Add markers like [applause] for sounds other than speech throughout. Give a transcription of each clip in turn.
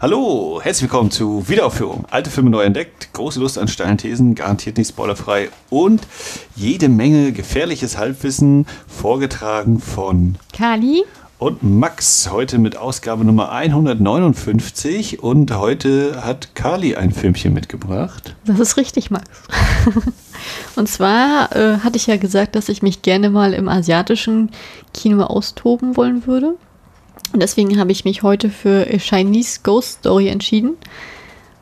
Hallo, herzlich willkommen zu Wiederaufführung. Alte Filme neu entdeckt, große Lust an steilen Thesen, garantiert nicht spoilerfrei und jede Menge gefährliches Halbwissen, vorgetragen von Kali und Max. Heute mit Ausgabe Nummer 159 und heute hat Kali ein Filmchen mitgebracht. Das ist richtig, Max. [laughs] und zwar äh, hatte ich ja gesagt, dass ich mich gerne mal im asiatischen Kino austoben wollen würde. Und deswegen habe ich mich heute für A Chinese Ghost Story entschieden.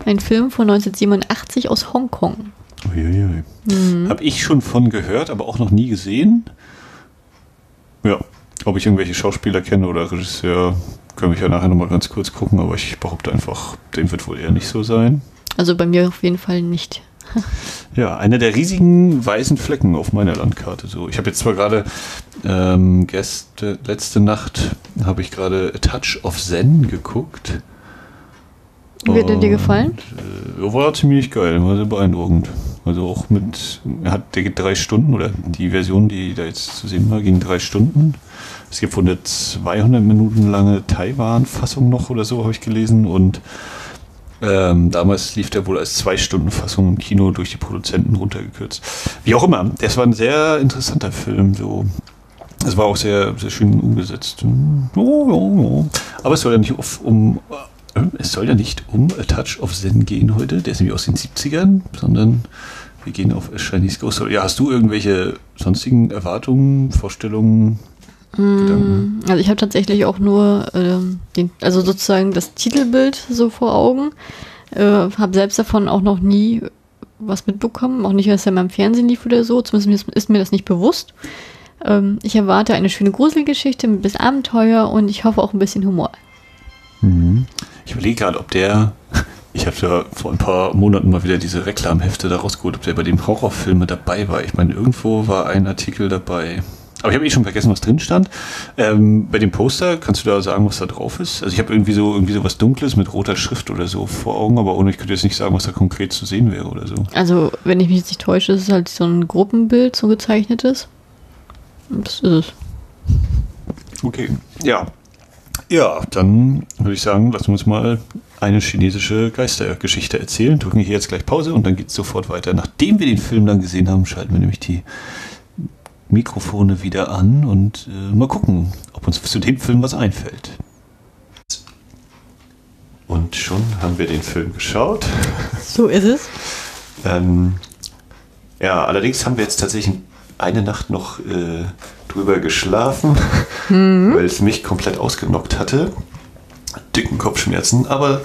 Ein Film von 1987 aus Hongkong. Uiuiui. Mhm. Habe ich schon von gehört, aber auch noch nie gesehen. Ja, ob ich irgendwelche Schauspieler kenne oder Regisseur, können wir ja nachher nochmal ganz kurz gucken, aber ich behaupte einfach, dem wird wohl eher nicht so sein. Also bei mir auf jeden Fall nicht. [laughs] Ja, einer der riesigen weißen Flecken auf meiner Landkarte. So, ich habe jetzt zwar gerade ähm, gestern, letzte Nacht habe ich gerade A Touch of Zen geguckt. Wie hat er dir gefallen? Äh, war ziemlich geil, war sehr beeindruckend. Also auch mit, er hat, der geht drei Stunden oder die Version, die da jetzt zu sehen war, ging drei Stunden. Es gibt wohl eine 200 Minuten lange Taiwan-Fassung noch oder so, habe ich gelesen und ähm, damals lief der wohl als Zwei-Stunden-Fassung im Kino durch die Produzenten runtergekürzt. Wie auch immer, das war ein sehr interessanter Film. So. Es war auch sehr, sehr schön umgesetzt. Aber es soll ja nicht um äh, es soll ja nicht um A Touch of Zen gehen heute, der ist nämlich aus den 70ern, sondern wir gehen auf A Chinese Ghost Story. Ja, hast du irgendwelche sonstigen Erwartungen, Vorstellungen? Gedanken? Also ich habe tatsächlich auch nur ähm, den, also sozusagen das Titelbild so vor Augen. Äh, habe selbst davon auch noch nie was mitbekommen, auch nicht, dass er mal im Fernsehen lief oder so. Zumindest ist mir das nicht bewusst. Ähm, ich erwarte eine schöne Gruselgeschichte mit bis Abenteuer und ich hoffe auch ein bisschen Humor. Mhm. Ich überlege gerade, ob der, [laughs] ich habe ja vor ein paar Monaten mal wieder diese Reklamhefte da rausgeholt, ob der bei dem Horrorfilme dabei war. Ich meine, irgendwo war ein Artikel dabei. Aber ich habe eh schon vergessen, was drin stand. Ähm, bei dem Poster, kannst du da sagen, was da drauf ist? Also ich habe irgendwie so irgendwie so was Dunkles mit roter Schrift oder so vor Augen, aber ohne ich könnte jetzt nicht sagen, was da konkret zu sehen wäre oder so. Also, wenn ich mich jetzt nicht täusche, ist es halt so ein Gruppenbild, so gezeichnetes. Und das ist es. Okay. Ja. Ja, dann würde ich sagen, lassen wir uns mal eine chinesische Geistergeschichte erzählen. Drücken hier jetzt gleich Pause und dann geht es sofort weiter. Nachdem wir den Film dann gesehen haben, schalten wir nämlich die Mikrofone wieder an und äh, mal gucken, ob uns zu dem Film was einfällt. Und schon haben wir den Film geschaut. So ist es. ähm, ja, allerdings haben wir jetzt tatsächlich eine Nacht noch äh, drüber geschlafen, mhm. weil es mich komplett ausgenockt hatte. Dicken Kopfschmerzen, aber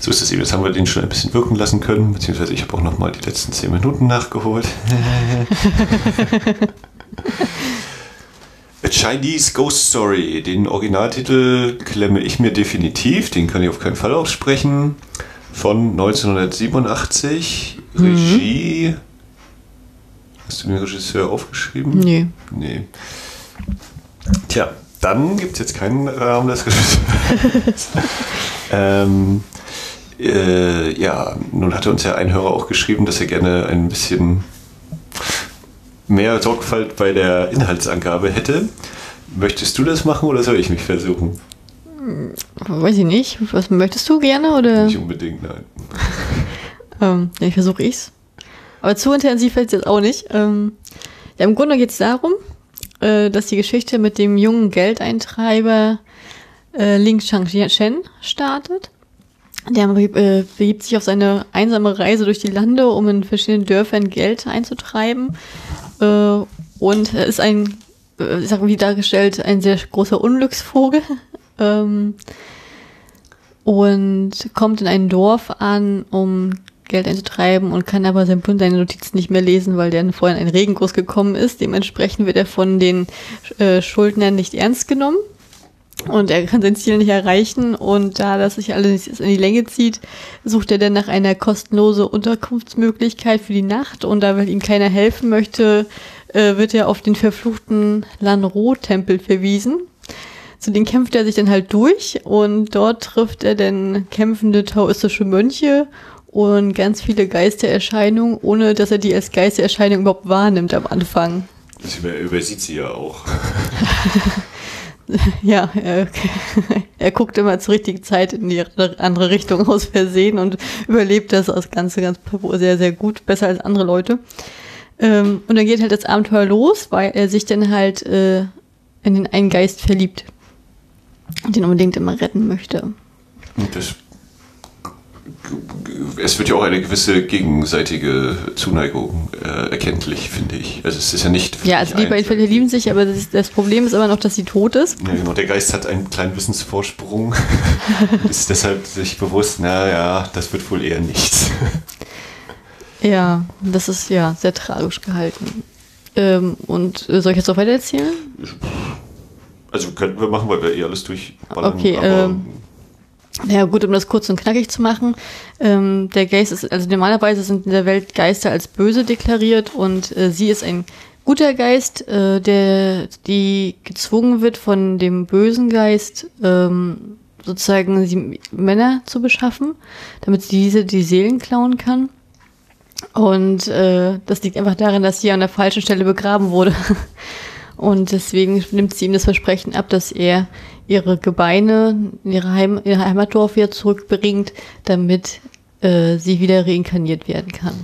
so ist es eben. Jetzt haben wir den schon ein bisschen wirken lassen können, beziehungsweise ich habe auch noch mal die letzten zehn Minuten nachgeholt. [laughs] A Chinese Ghost Story. Den Originaltitel klemme ich mir definitiv, den kann ich auf keinen Fall aussprechen. Von 1987. Mhm. Regie. Hast du den Regisseur aufgeschrieben? Nee. Nee. Tja, dann gibt es jetzt keinen Rahmen des Regisseurs. [laughs] ähm, äh, ja, nun hatte uns ja ein Hörer auch geschrieben, dass er gerne ein bisschen mehr Sorgfalt bei der Inhaltsangabe hätte. Möchtest du das machen oder soll ich mich versuchen? Weiß ich nicht. Was möchtest du gerne oder? Nicht unbedingt, nein. [laughs] ähm, ja, ich versuche ich's. Aber zu intensiv fällt es jetzt auch nicht. Ähm, ja, im Grunde geht es darum, äh, dass die Geschichte mit dem jungen Geldeintreiber äh, Ling Changchen startet. Der äh, begibt sich auf seine einsame Reise durch die Lande, um in verschiedenen Dörfern Geld einzutreiben. Äh, und er ist ein, äh, ich sag wie dargestellt, ein sehr großer Unglücksvogel. [laughs] ähm, und kommt in ein Dorf an, um Geld einzutreiben und kann aber sein Bund seine Notizen nicht mehr lesen, weil der vorhin ein Regenguss gekommen ist. Dementsprechend wird er von den äh, Schuldnern nicht ernst genommen. Und er kann sein Ziel nicht erreichen. Und da das sich alles in die Länge zieht, sucht er dann nach einer kostenlosen Unterkunftsmöglichkeit für die Nacht. Und da weil ihm keiner helfen möchte, äh, wird er auf den verfluchten Lanro-Tempel verwiesen. Zu den kämpft er sich dann halt durch und dort trifft er dann kämpfende taoistische Mönche und ganz viele Geistererscheinungen, ohne dass er die als Geistererscheinung überhaupt wahrnimmt am Anfang. Das übersieht sie ja auch. [laughs] [laughs] ja, er, [laughs] er guckt immer zur richtigen Zeit in die andere Richtung aus Versehen und überlebt das aus Ganze ganz sehr, sehr gut, besser als andere Leute. Ähm, und dann geht halt das Abenteuer los, weil er sich dann halt äh, in den einen Geist verliebt und den unbedingt immer retten möchte. Das es wird ja auch eine gewisse gegenseitige Zuneigung äh, erkenntlich, finde ich. Also es ist ja nicht. Ja, also die beiden Fälle lieben sich, aber das, das, Problem ist aber noch, dass sie tot ist. Ja, genau. Der Geist hat einen kleinen Wissensvorsprung. [laughs] ist deshalb sich bewusst, naja, das wird wohl eher nichts. ja, das ist ja sehr tragisch gehalten. Ähm, und äh, soll ich jetzt auch weiter erzählen? Also könnten wir machen, weil wir eh alles durchballern. Okay, ähm, ja gut, um das kurz und knackig zu machen. Ähm, der Geist ist, also normalerweise sind in der Welt Geister als böse deklariert und äh, sie ist ein guter Geist, äh, der die gezwungen wird von dem bösen Geist ähm, sozusagen sie Männer zu beschaffen, damit sie diese die Seelen klauen kann. Und äh, das liegt einfach daran, dass sie an der falschen Stelle begraben wurde. [laughs] Und deswegen nimmt sie ihm das Versprechen ab, dass er ihre Gebeine in ihre, Heim ihr Heimatdorf wieder zurückbringt, damit äh, sie wieder reinkarniert werden kann.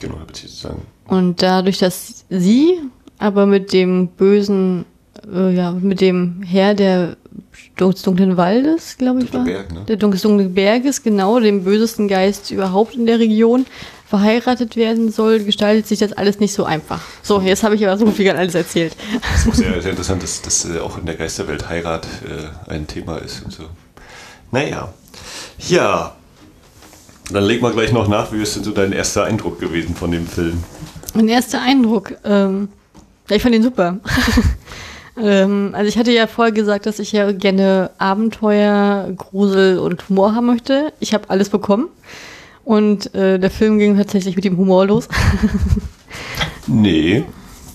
Genau, habe ich sagen. Und dadurch, dass sie aber mit dem bösen, äh, ja, mit dem Herr der des dunklen Waldes, glaube ich, war. Berg, ne? Der dunklen Berges, genau, dem bösesten Geist überhaupt in der Region, verheiratet werden soll, gestaltet sich das alles nicht so einfach. So, jetzt habe ich aber so viel alles erzählt. Das ist auch sehr, [laughs] sehr interessant, dass, dass äh, auch in der Geisterwelt Heirat äh, ein Thema ist und so. Naja. Ja. Dann leg mal gleich noch nach, wie ist denn so dein erster Eindruck gewesen von dem Film? Mein erster Eindruck, ähm, ich fand ihn super. [laughs] ähm, also ich hatte ja vorher gesagt, dass ich ja gerne Abenteuer, Grusel und Humor haben möchte. Ich habe alles bekommen. Und äh, der Film ging tatsächlich mit dem Humor los. [laughs] nee.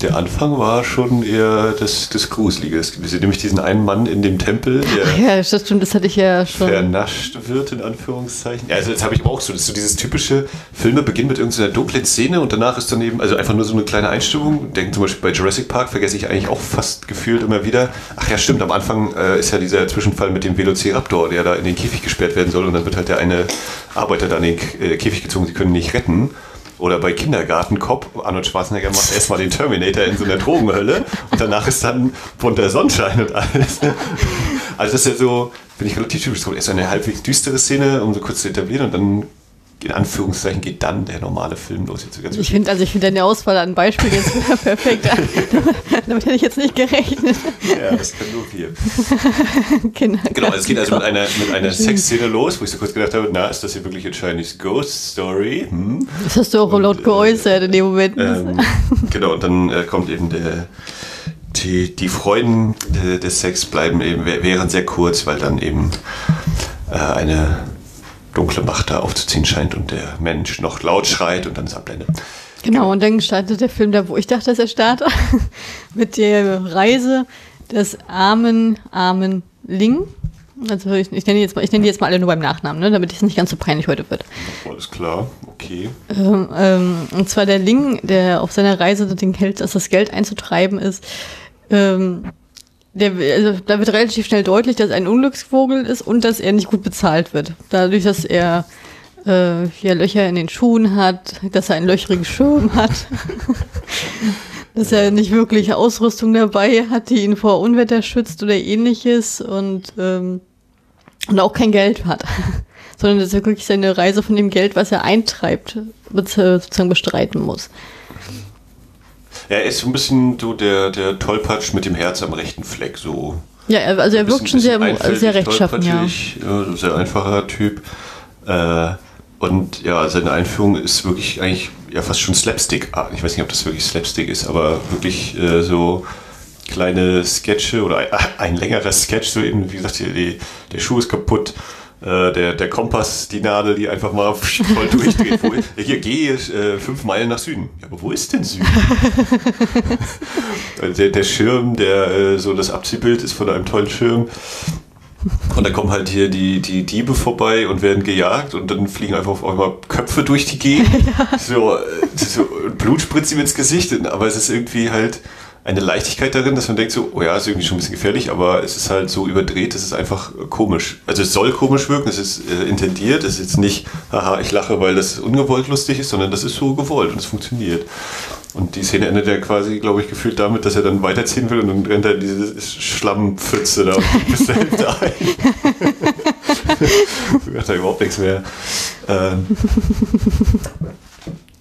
Der Anfang war schon eher das, das Gruselige. Wir sehen nämlich diesen einen Mann in dem Tempel, der [laughs] ja, das stimmt, das hatte ich ja schon. vernascht wird, in Anführungszeichen. Ja, also das habe ich auch so. Das ist so dieses typische, Filme beginnen mit irgendeiner dunklen Szene und danach ist dann eben, also einfach nur so eine kleine Einstimmung. Denken zum Beispiel bei Jurassic Park, vergesse ich eigentlich auch fast gefühlt immer wieder. Ach ja, stimmt, am Anfang äh, ist ja dieser Zwischenfall mit dem Velociraptor, der da in den Käfig gesperrt werden soll und dann wird halt der eine Arbeiter da in den äh, Käfig gezogen, sie können ihn nicht retten. Oder bei Kindergarten Cop, Arnold Schwarzenegger macht erstmal den Terminator in so einer Drogenhölle und danach ist dann bunter Sonnenschein und alles. Also das ist ja so, bin ich relativ typisch. Erst eine halbwegs düstere Szene, um so kurz zu etablieren und dann in Anführungszeichen geht dann der normale Film los. Jetzt ganz ich finde also ich finde deine Auswahl an Beispielen jetzt [laughs] perfekt. Damit hätte ich jetzt nicht gerechnet. Ja, das kann nur viel. [laughs] genau, genau es geht also mit einer, mit einer Sexszene los, wo ich so kurz gedacht habe, na, ist das hier wirklich ein Chinese Ghost Story? Hm? Das hast du auch und, laut geäußert äh, in dem Moment. Ähm, genau, und dann äh, kommt eben der die, die Freuden des Sex bleiben eben, wären sehr kurz, weil dann eben äh, eine dunkle Macht da aufzuziehen scheint und der Mensch noch laut schreit und dann ist Ablende. Genau, und dann startet der Film da, wo ich dachte, dass er startet, [laughs] mit der Reise des armen, armen Ling. Also ich, ich nenne, jetzt mal, ich nenne die jetzt mal alle nur beim Nachnamen, ne, damit es nicht ganz so peinlich heute wird. Alles klar, okay. Ähm, ähm, und zwar der Ling, der auf seiner Reise den Geld, das Geld einzutreiben ist, ähm, der, also, da wird relativ schnell deutlich, dass er ein Unglücksvogel ist und dass er nicht gut bezahlt wird. Dadurch, dass er äh, hier Löcher in den Schuhen hat, dass er einen löchrigen Schirm hat, [laughs] dass er nicht wirklich Ausrüstung dabei hat, die ihn vor Unwetter schützt oder ähnliches und, ähm, und auch kein Geld hat. [laughs] Sondern dass er wirklich seine Reise von dem Geld, was er eintreibt, sozusagen bestreiten muss. Er ist so ein bisschen so der, der Tollpatsch mit dem Herz am rechten Fleck. So ja, also er wirkt schon sehr, sehr rechtschaffen. Ja. Sehr einfacher Typ. Äh, und ja, seine Einführung ist wirklich eigentlich ja fast schon Slapstick. -Art. Ich weiß nicht, ob das wirklich Slapstick ist, aber wirklich äh, so kleine Sketche oder ein, ein, längerer Sketch, so eben, wie gesagt, die, der Schuh ist kaputt äh, der, der Kompass, die Nadel, die einfach mal [laughs] voll durchdreht. Wo, hier, gehe äh, fünf Meilen nach Süden. Ja, aber wo ist denn Süden? [laughs] der, der Schirm, der äh, so das Abziehbild ist von einem tollen Schirm. Und da kommen halt hier die, die Diebe vorbei und werden gejagt und dann fliegen einfach auf einmal Köpfe durch die Gegend. [laughs] Ja. So, äh, so Blut spritzt ihm ins Gesicht, aber es ist irgendwie halt eine Leichtigkeit darin, dass man denkt so, oh ja, ist irgendwie schon ein bisschen gefährlich, aber es ist halt so überdreht, es ist einfach komisch. Also es soll komisch wirken, es ist äh, intendiert, es ist jetzt nicht, haha, ich lache, weil das ungewollt lustig ist, sondern das ist so gewollt und es funktioniert. Und die Szene endet ja quasi, glaube ich, gefühlt damit, dass er dann weiterziehen will und dann rennt er in diese Schlammpfütze da bis zur Hälfte ein. [laughs] da hat er überhaupt nichts mehr. Ähm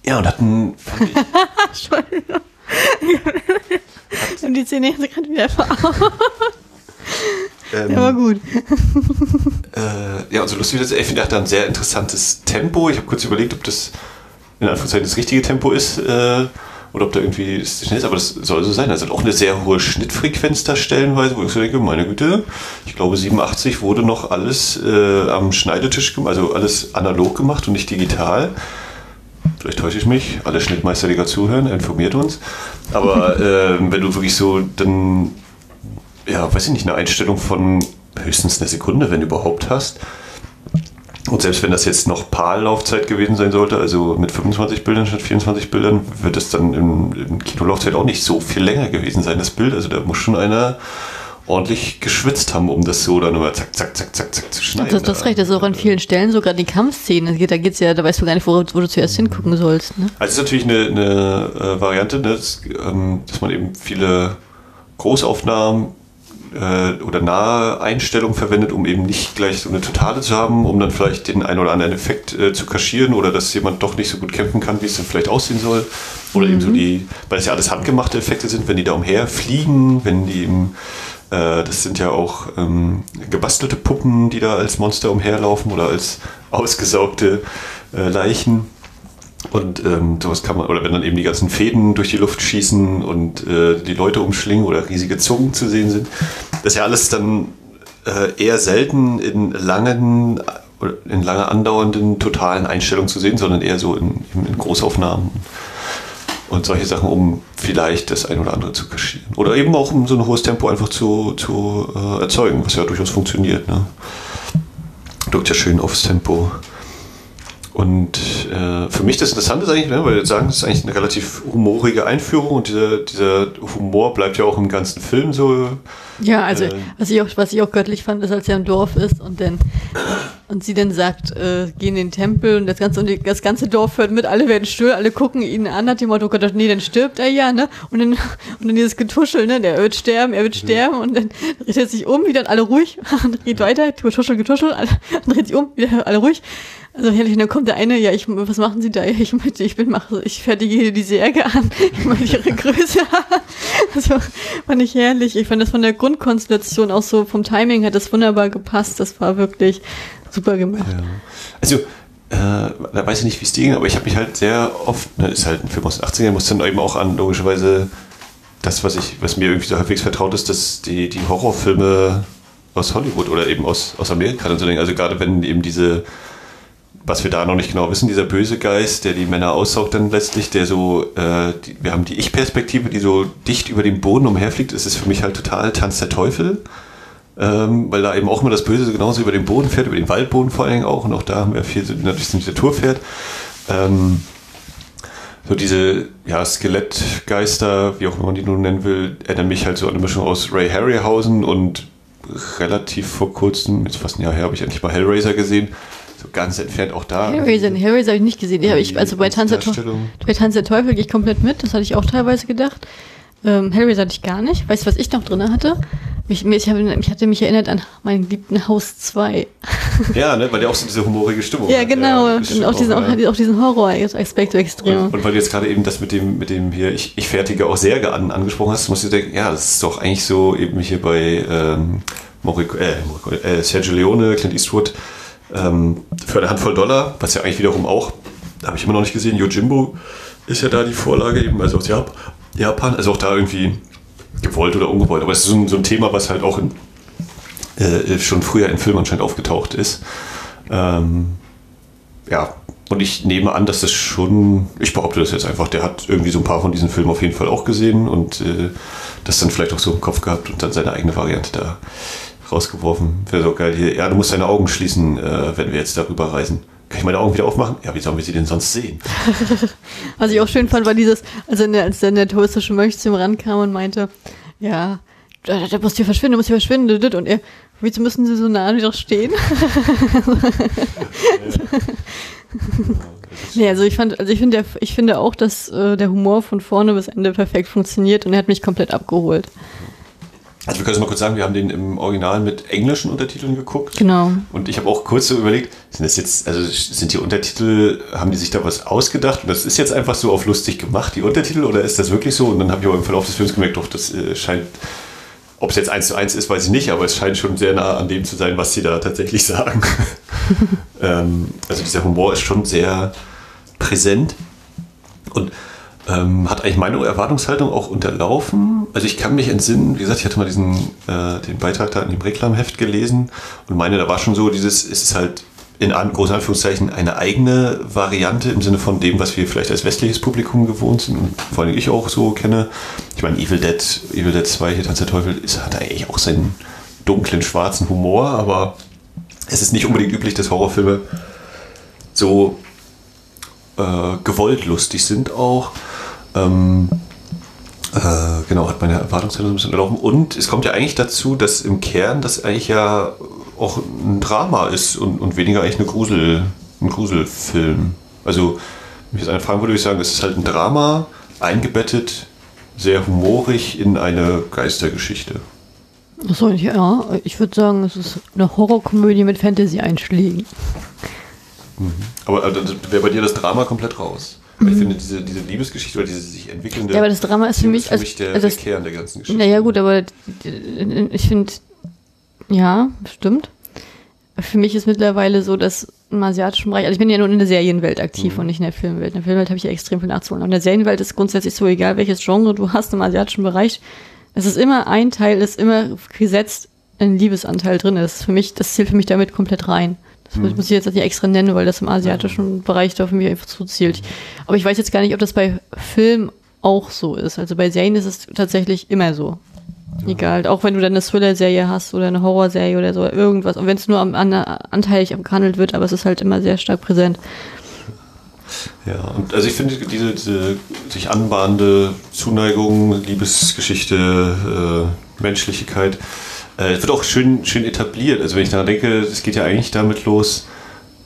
ja, und hatten. [laughs] Entschuldigung. Und die Szene jetzt gerade wieder vor ähm, ja, war gut. [laughs] Äh, ja, und so lustig ist, ich finde, er hat da ein sehr interessantes Tempo. Ich habe kurz überlegt, ob das in Anführungszeichen das richtige Tempo ist. Äh, oder ob da irgendwie schnell ist, aber das soll so sein. Also hat auch eine sehr hohe Schnittfrequenz da stellenweise, wo ich so denke, meine Güte, ich glaube 87 wurde noch alles äh, am Schneidetisch gemacht, also alles analog gemacht und nicht digital. Vielleicht täusche ich mich, alle Schnittmeister, die gerade zuhören, informiert uns. Aber [laughs] äh, wenn du wirklich so dann, ja, weiß ich nicht, eine Einstellung von höchstens eine Sekunde, wenn überhaupt hast, und selbst wenn das jetzt noch PAL-Laufzeit gewesen sein sollte, also mit 25 Bildern statt 24 Bildern, wird es dann in, in Kinolaufzeit auch nicht so viel länger gewesen sein, das Bild. Also da muss schon einer ordentlich geschwitzt haben, um das so dann immer zack, zack, zack, zack, zack zu schneiden. Das, das recht, das ist auch an vielen Stellen, sogar die Kampfszenen, da geht's ja, da weißt du gar nicht, wo, wo du zuerst hingucken sollst. Ne? Also es ist natürlich eine, eine äh, Variante, ne, dass, ähm, dass man eben viele Großaufnahmen äh, oder nahe Einstellung verwendet, um eben nicht gleich so eine totale zu haben, um dann vielleicht den einen oder anderen Effekt äh, zu kaschieren oder dass jemand doch nicht so gut kämpfen kann, wie es dann vielleicht aussehen soll. Oder mhm. eben so die, weil es ja alles handgemachte Effekte sind, wenn die da umherfliegen, wenn die eben, äh, das sind ja auch ähm, gebastelte Puppen, die da als Monster umherlaufen oder als ausgesaugte äh, Leichen. Und ähm, sowas kann man, oder wenn dann eben die ganzen Fäden durch die Luft schießen und äh, die Leute umschlingen oder riesige Zungen zu sehen sind, das ist ja alles dann äh, eher selten in langen, in lange andauernden totalen Einstellungen zu sehen, sondern eher so in, in Großaufnahmen und solche Sachen, um vielleicht das ein oder andere zu kaschieren. Oder eben auch um so ein hohes Tempo einfach zu, zu äh, erzeugen, was ja durchaus funktioniert. Ne? Drückt ja schön aufs Tempo. Und äh, für mich das Interessante ist eigentlich, ne, weil wir sagen, es ist eigentlich eine relativ humorige Einführung und dieser, dieser Humor bleibt ja auch im ganzen Film so. Ja, also äh, was, ich auch, was ich auch göttlich fand, ist, als er im Dorf ist und dann und sie dann sagt, äh, geh in den Tempel und das ganze, und das ganze Dorf hört mit, alle werden still, alle gucken ihn an, hat dem Motto, Gott, nee, dann stirbt er ja, ne? Und dann, [laughs] und dann dieses Getuschel, ne? Der wird sterben, er wird mhm. sterben und dann dreht er sich um, wieder alle ruhig, [laughs] und geht weiter, getuschel, getuschel, [laughs] und dreht sich um, wieder alle ruhig. Also herrlich, dann kommt der eine, ja, ich, was machen Sie da? Ich möchte, ich bin, mache, ich fertige hier die Särge an. Ich möchte Ihre Größe. Das war, fand ich herrlich. Ich fand das von der Grundkonstellation auch so, vom Timing hat das wunderbar gepasst. Das war wirklich super gemacht. Ja. Also, äh, da weiß ich nicht, wie es dir ging, aber ich habe mich halt sehr oft, ne, ist halt ein Film aus den 80ern, muss dann eben auch an, logischerweise, das, was ich, was mir irgendwie so halbwegs vertraut ist, dass die, die Horrorfilme aus Hollywood oder eben aus, aus Amerika und so denken. Also gerade wenn eben diese was wir da noch nicht genau wissen, dieser böse Geist, der die Männer aussaugt dann letztlich, der so, äh, die, wir haben die Ich-Perspektive, die so dicht über dem Boden umherfliegt, das ist für mich halt total Tanz der Teufel, ähm, weil da eben auch immer das Böse genauso über den Boden fährt, über den Waldboden vor allen Dingen auch, und auch da haben wir viel, natürlich so Tour fährt. Ähm, so diese ja, Skelettgeister, wie auch immer man die nun nennen will, erinnern mich halt so an eine Mischung aus Ray Harryhausen und relativ vor kurzem, jetzt fast ein Jahr her, habe ich endlich mal Hellraiser gesehen so ganz entfernt auch da. Hellraiser, Hellraiser habe ich nicht gesehen. Ja, ich, also bei Tanz, der Teufel, bei Tanz der Teufel gehe ich komplett mit. Das hatte ich auch teilweise gedacht. Ähm, Hellraiser hatte ich gar nicht. Weißt du, was ich noch drin hatte? Mich, ich, hab, ich hatte mich erinnert an meinen geliebten Haus 2. Ja, ne, weil der auch so diese humorige Stimmung ja. Genau. Ja, und auch diesen, auch, auch diesen Horror-Aspekt so extrem. Und, und, weil du jetzt gerade eben das mit dem, mit dem hier, ich, ich fertige auch Särge an, angesprochen hast, musst du denken, ja, das ist doch eigentlich so eben hier bei ähm, Morico, äh, äh, Sergio Leone, Clint Eastwood, ähm, für eine Handvoll Dollar, was ja eigentlich wiederum auch, habe ich immer noch nicht gesehen, Yojimbo ist ja da die Vorlage eben, also aus Japan, also auch da irgendwie gewollt oder ungewollt. Aber es ist so ein, so ein Thema, was halt auch in, äh, schon früher in Filmen anscheinend aufgetaucht ist. Ähm, ja, und ich nehme an, dass das schon, ich behaupte das jetzt einfach, der hat irgendwie so ein paar von diesen Filmen auf jeden Fall auch gesehen und äh, das dann vielleicht auch so im Kopf gehabt und dann seine eigene Variante da rausgeworfen. Wäre so geil hier. Ja, du musst deine Augen schließen, äh, wenn wir jetzt darüber reisen. Kann ich meine Augen wieder aufmachen? Ja, wie sollen wir sie denn sonst sehen? [laughs] Was ich auch schön fand, war dieses, also der, als dann der touristische Mönch zu ihm rankam und meinte, ja, der, muss hier verschwinden, der muss hier verschwinden. Und er, wieso müssen sie so nah wieder stehen? [laughs] nee, also ich fand, also ich finde, ich finde auch, dass äh, der Humor von vorne bis Ende perfekt funktioniert und er hat mich komplett abgeholt. Also wir können es mal kurz sagen, wir haben den im Original mit englischen Untertiteln geguckt. Genau. Und ich habe auch kurz so überlegt, sind das jetzt, also sind die Untertitel, haben die sich da was ausgedacht und das ist jetzt einfach so auf lustig gemacht, die Untertitel, oder ist das wirklich so? Und dann habe ich aber im Verlauf des Films gemerkt, doch, das äh, scheint, ob es jetzt eins zu eins ist, weiß ich nicht, aber es scheint schon sehr nah an dem zu sein, was sie da tatsächlich sagen. [laughs] ähm, also dieser Humor ist schon sehr präsent und ähm, hat eigentlich meine Erwartungshaltung auch unterlaufen. Also ich kann mich entsinnen, wie gesagt, ich hatte mal diesen äh, den Beitrag da in dem Reklamheft gelesen und meine, da war schon so dieses, es ist halt in an, großen Anführungszeichen eine eigene Variante im Sinne von dem, was wir vielleicht als westliches Publikum gewohnt sind und vor allem ich auch so kenne. Ich meine, Evil Dead, Evil Dead 2, hier Tanz der Teufel, ist, hat eigentlich auch seinen dunklen, schwarzen Humor, aber es ist nicht unbedingt üblich, dass Horrorfilme so äh, gewollt lustig sind auch. Ähm, äh, genau, hat meine Erwartungshaltung ein bisschen erlauben. Und es kommt ja eigentlich dazu, dass im Kern das eigentlich ja auch ein Drama ist und, und weniger eigentlich eine Grusel, ein Gruselfilm. Also, wenn ich jetzt einen fragen würde, würde ich sagen, es ist halt ein Drama, eingebettet, sehr humorig in eine Geistergeschichte. Achso, ja, ich würde sagen, es ist eine Horrorkomödie mit Fantasy-Einschlägen. Mhm. Aber also, wäre bei dir das Drama komplett raus? Weil ich mhm. finde, diese, diese Liebesgeschichte oder diese sich entwickelnde. Ja, aber das Drama ist für mich. Ist für mich der, also das, der Kern der ganzen Geschichte. Naja, gut, aber ich finde, ja, stimmt. Für mich ist mittlerweile so, dass im asiatischen Bereich, also ich bin ja nur in der Serienwelt aktiv mhm. und nicht in der Filmwelt. In der Filmwelt habe ich ja extrem viel nachzuholen. Und in der Serienwelt ist grundsätzlich so, egal welches Genre du hast im asiatischen Bereich, es ist immer ein Teil, ist immer gesetzt ein Liebesanteil drin ist. Für mich, das zählt für mich damit komplett rein. Das mhm. muss ich jetzt nicht extra nennen, weil das im asiatischen Bereich da für mich einfach zuzielt. Aber ich weiß jetzt gar nicht, ob das bei Film auch so ist. Also bei Serien ist es tatsächlich immer so. Ja. Egal, auch wenn du dann eine Thriller-Serie hast oder eine Horrorserie oder so, irgendwas. Und wenn es nur am, an, anteilig abgehandelt wird, aber es ist halt immer sehr stark präsent. Ja, und also ich finde diese, diese sich anbahnende Zuneigung, Liebesgeschichte, äh, Menschlichkeit, es wird auch schön, schön etabliert. Also wenn ich daran denke, es geht ja eigentlich damit los,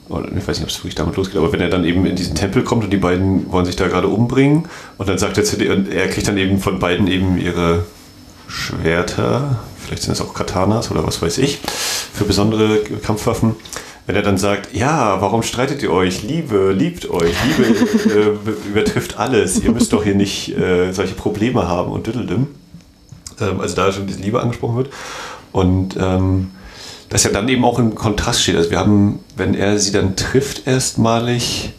oder ich weiß nicht, ob es wirklich damit losgeht, aber wenn er dann eben in diesen Tempel kommt und die beiden wollen sich da gerade umbringen und dann sagt er zu dir, und er kriegt dann eben von beiden eben ihre Schwerter, vielleicht sind es auch Katanas oder was weiß ich, für besondere Kampfwaffen. Wenn er dann sagt, ja, warum streitet ihr euch? Liebe, liebt euch. Liebe [laughs] äh, übertrifft alles. Ihr müsst doch hier nicht äh, solche Probleme haben und düdeldim. Ähm, also da schon diese Liebe angesprochen wird. Und ähm, das ja dann eben auch im Kontrast steht. Also wir haben, wenn er sie dann trifft erstmalig,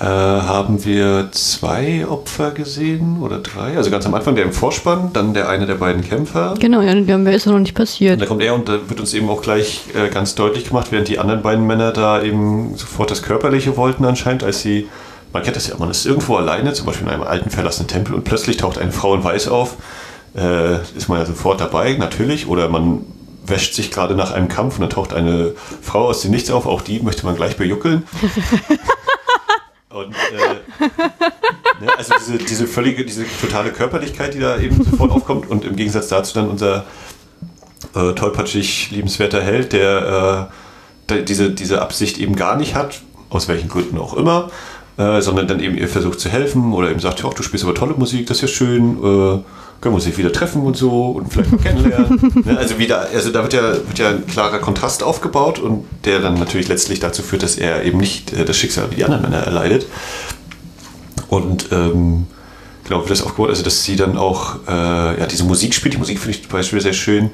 äh, haben wir zwei Opfer gesehen oder drei. Also ganz am Anfang der im Vorspann, dann der eine der beiden Kämpfer. Genau, ja, mehr ist noch nicht passiert. Und da kommt er und da wird uns eben auch gleich äh, ganz deutlich gemacht, während die anderen beiden Männer da eben sofort das Körperliche wollten anscheinend, als sie, man kennt das ja, man ist irgendwo alleine, zum Beispiel in einem alten verlassenen Tempel und plötzlich taucht eine Frau in Weiß auf äh, ist man ja sofort dabei, natürlich. Oder man wäscht sich gerade nach einem Kampf und dann taucht eine Frau aus dem Nichts auf. Auch die möchte man gleich bejuckeln. [laughs] und äh, ne, also diese, diese völlige, diese totale Körperlichkeit, die da eben sofort aufkommt und im Gegensatz dazu dann unser äh, tollpatschig liebenswerter Held, der äh, diese, diese Absicht eben gar nicht hat, aus welchen Gründen auch immer, äh, sondern dann eben ihr versucht zu helfen oder eben sagt, ja, du spielst aber tolle Musik, das ist ja schön, äh, können wir uns nicht wieder treffen und so und vielleicht mal kennenlernen. [laughs] ne? Also wieder, also da wird ja, wird ja ein klarer Kontrast aufgebaut und der dann natürlich letztlich dazu führt, dass er eben nicht äh, das Schicksal wie die anderen Männer erleidet. Und ähm, genau, wird das aufgebaut, also dass sie dann auch äh, ja, diese Musik spielt. Die Musik finde ich zum Beispiel sehr schön.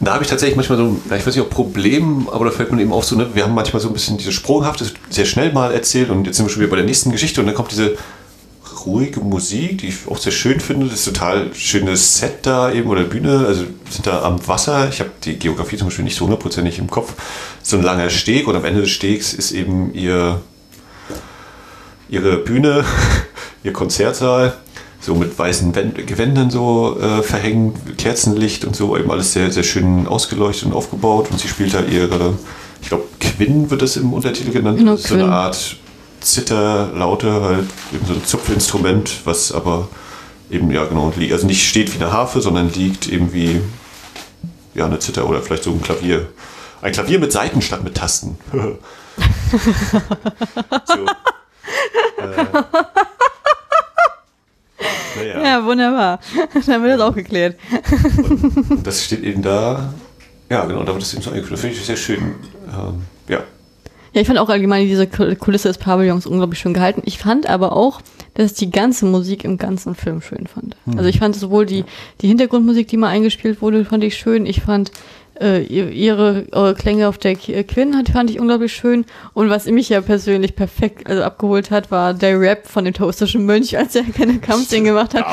Da habe ich tatsächlich manchmal so, ich weiß nicht, ob Problem, aber da fällt mir eben auf so, ne, wir haben manchmal so ein bisschen diese Sprunghafte, sehr schnell mal erzählt und jetzt sind wir schon wieder bei der nächsten Geschichte und dann kommt diese ruhige Musik, die ich auch sehr schön finde. Das ist total schönes Set da eben oder Bühne. Also sind da am Wasser. Ich habe die Geografie zum Beispiel nicht so hundertprozentig im Kopf. So ein langer Steg und am Ende des Stegs ist eben ihr, ihre Bühne, [laughs] ihr Konzertsaal. So mit weißen Gewändern so äh, verhängt, Kerzenlicht und so, eben alles sehr, sehr schön ausgeleuchtet und aufgebaut. Und sie spielt da ihre, ich glaube, Quinn wird das im Untertitel genannt. Genau, so eine. Art Zitterlaute, halt eben so ein Zupfinstrument, was aber eben, ja genau, also nicht steht wie eine Harfe, sondern liegt eben wie ja, eine Zither oder vielleicht so ein Klavier. Ein Klavier mit Saiten statt mit Tasten. [laughs] so. [laughs] Äh, naja. Ja, wunderbar. [laughs] Dann wird das auch geklärt. Und das steht eben da. Ja, genau, da wird das eben so eingeführt. Das finde ich sehr schön. Ähm, ja. Ja, ich fand auch allgemein diese Kul- Kulisse des Pavillons unglaublich schön gehalten. Ich fand aber auch, dass ich die ganze Musik im ganzen Film schön fand. Also ich fand sowohl die, die Hintergrundmusik, die mal eingespielt wurde, fand ich schön. Ich fand äh, ihr- ihre äh, Klänge auf der äh, Quinn hat, fand ich unglaublich schön. Und was mich ja persönlich perfekt also abgeholt hat, war der Rap von dem toastischen Mönch, als er keine Kampfszenen gemacht hat Au.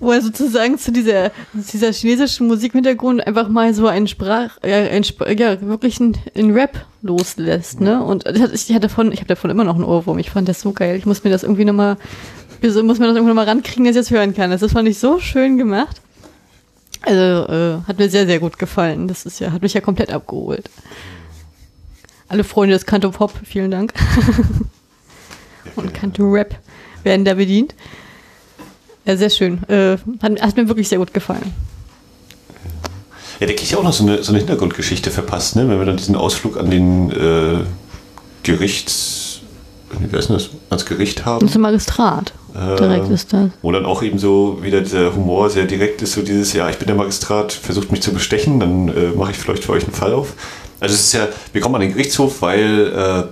wo er sozusagen zu dieser, dieser chinesischen Musik im Hintergrund einfach mal so einen Sprach, ja, ein, Sp- ja wirklich einen, einen Rap loslässt, ne? Und ich hatte davon, ich habe davon immer noch einen Ohrwurm. Ich fand das so geil. Ich muss mir das irgendwie nochmal, wieso muss mir das irgendwie nochmal rankriegen, dass ich das hören kann. Das, das fand ich so schön gemacht. Also, äh, hat mir sehr, sehr gut gefallen. Das ist ja, hat mich ja komplett abgeholt. Alle Freunde des Kanto Pop, vielen Dank. Und Kanto Rap werden da bedient. Ja, sehr schön. Äh, hat, hat mir wirklich sehr gut gefallen. Ja, da kriege ich auch noch so eine, so eine Hintergrundgeschichte verpasst, ne? wenn wir dann diesen Ausflug an den äh, Gerichts. Wie heißt denn das? Ans Gericht haben. Und zum Magistrat. Direkt ist das. Wo dann auch eben so wieder dieser Humor sehr direkt ist, so dieses, ja, ich bin der Magistrat, versucht mich zu bestechen, dann äh, mache ich vielleicht für euch einen Fall auf. Also es ist ja, wir kommen an den Gerichtshof, weil äh,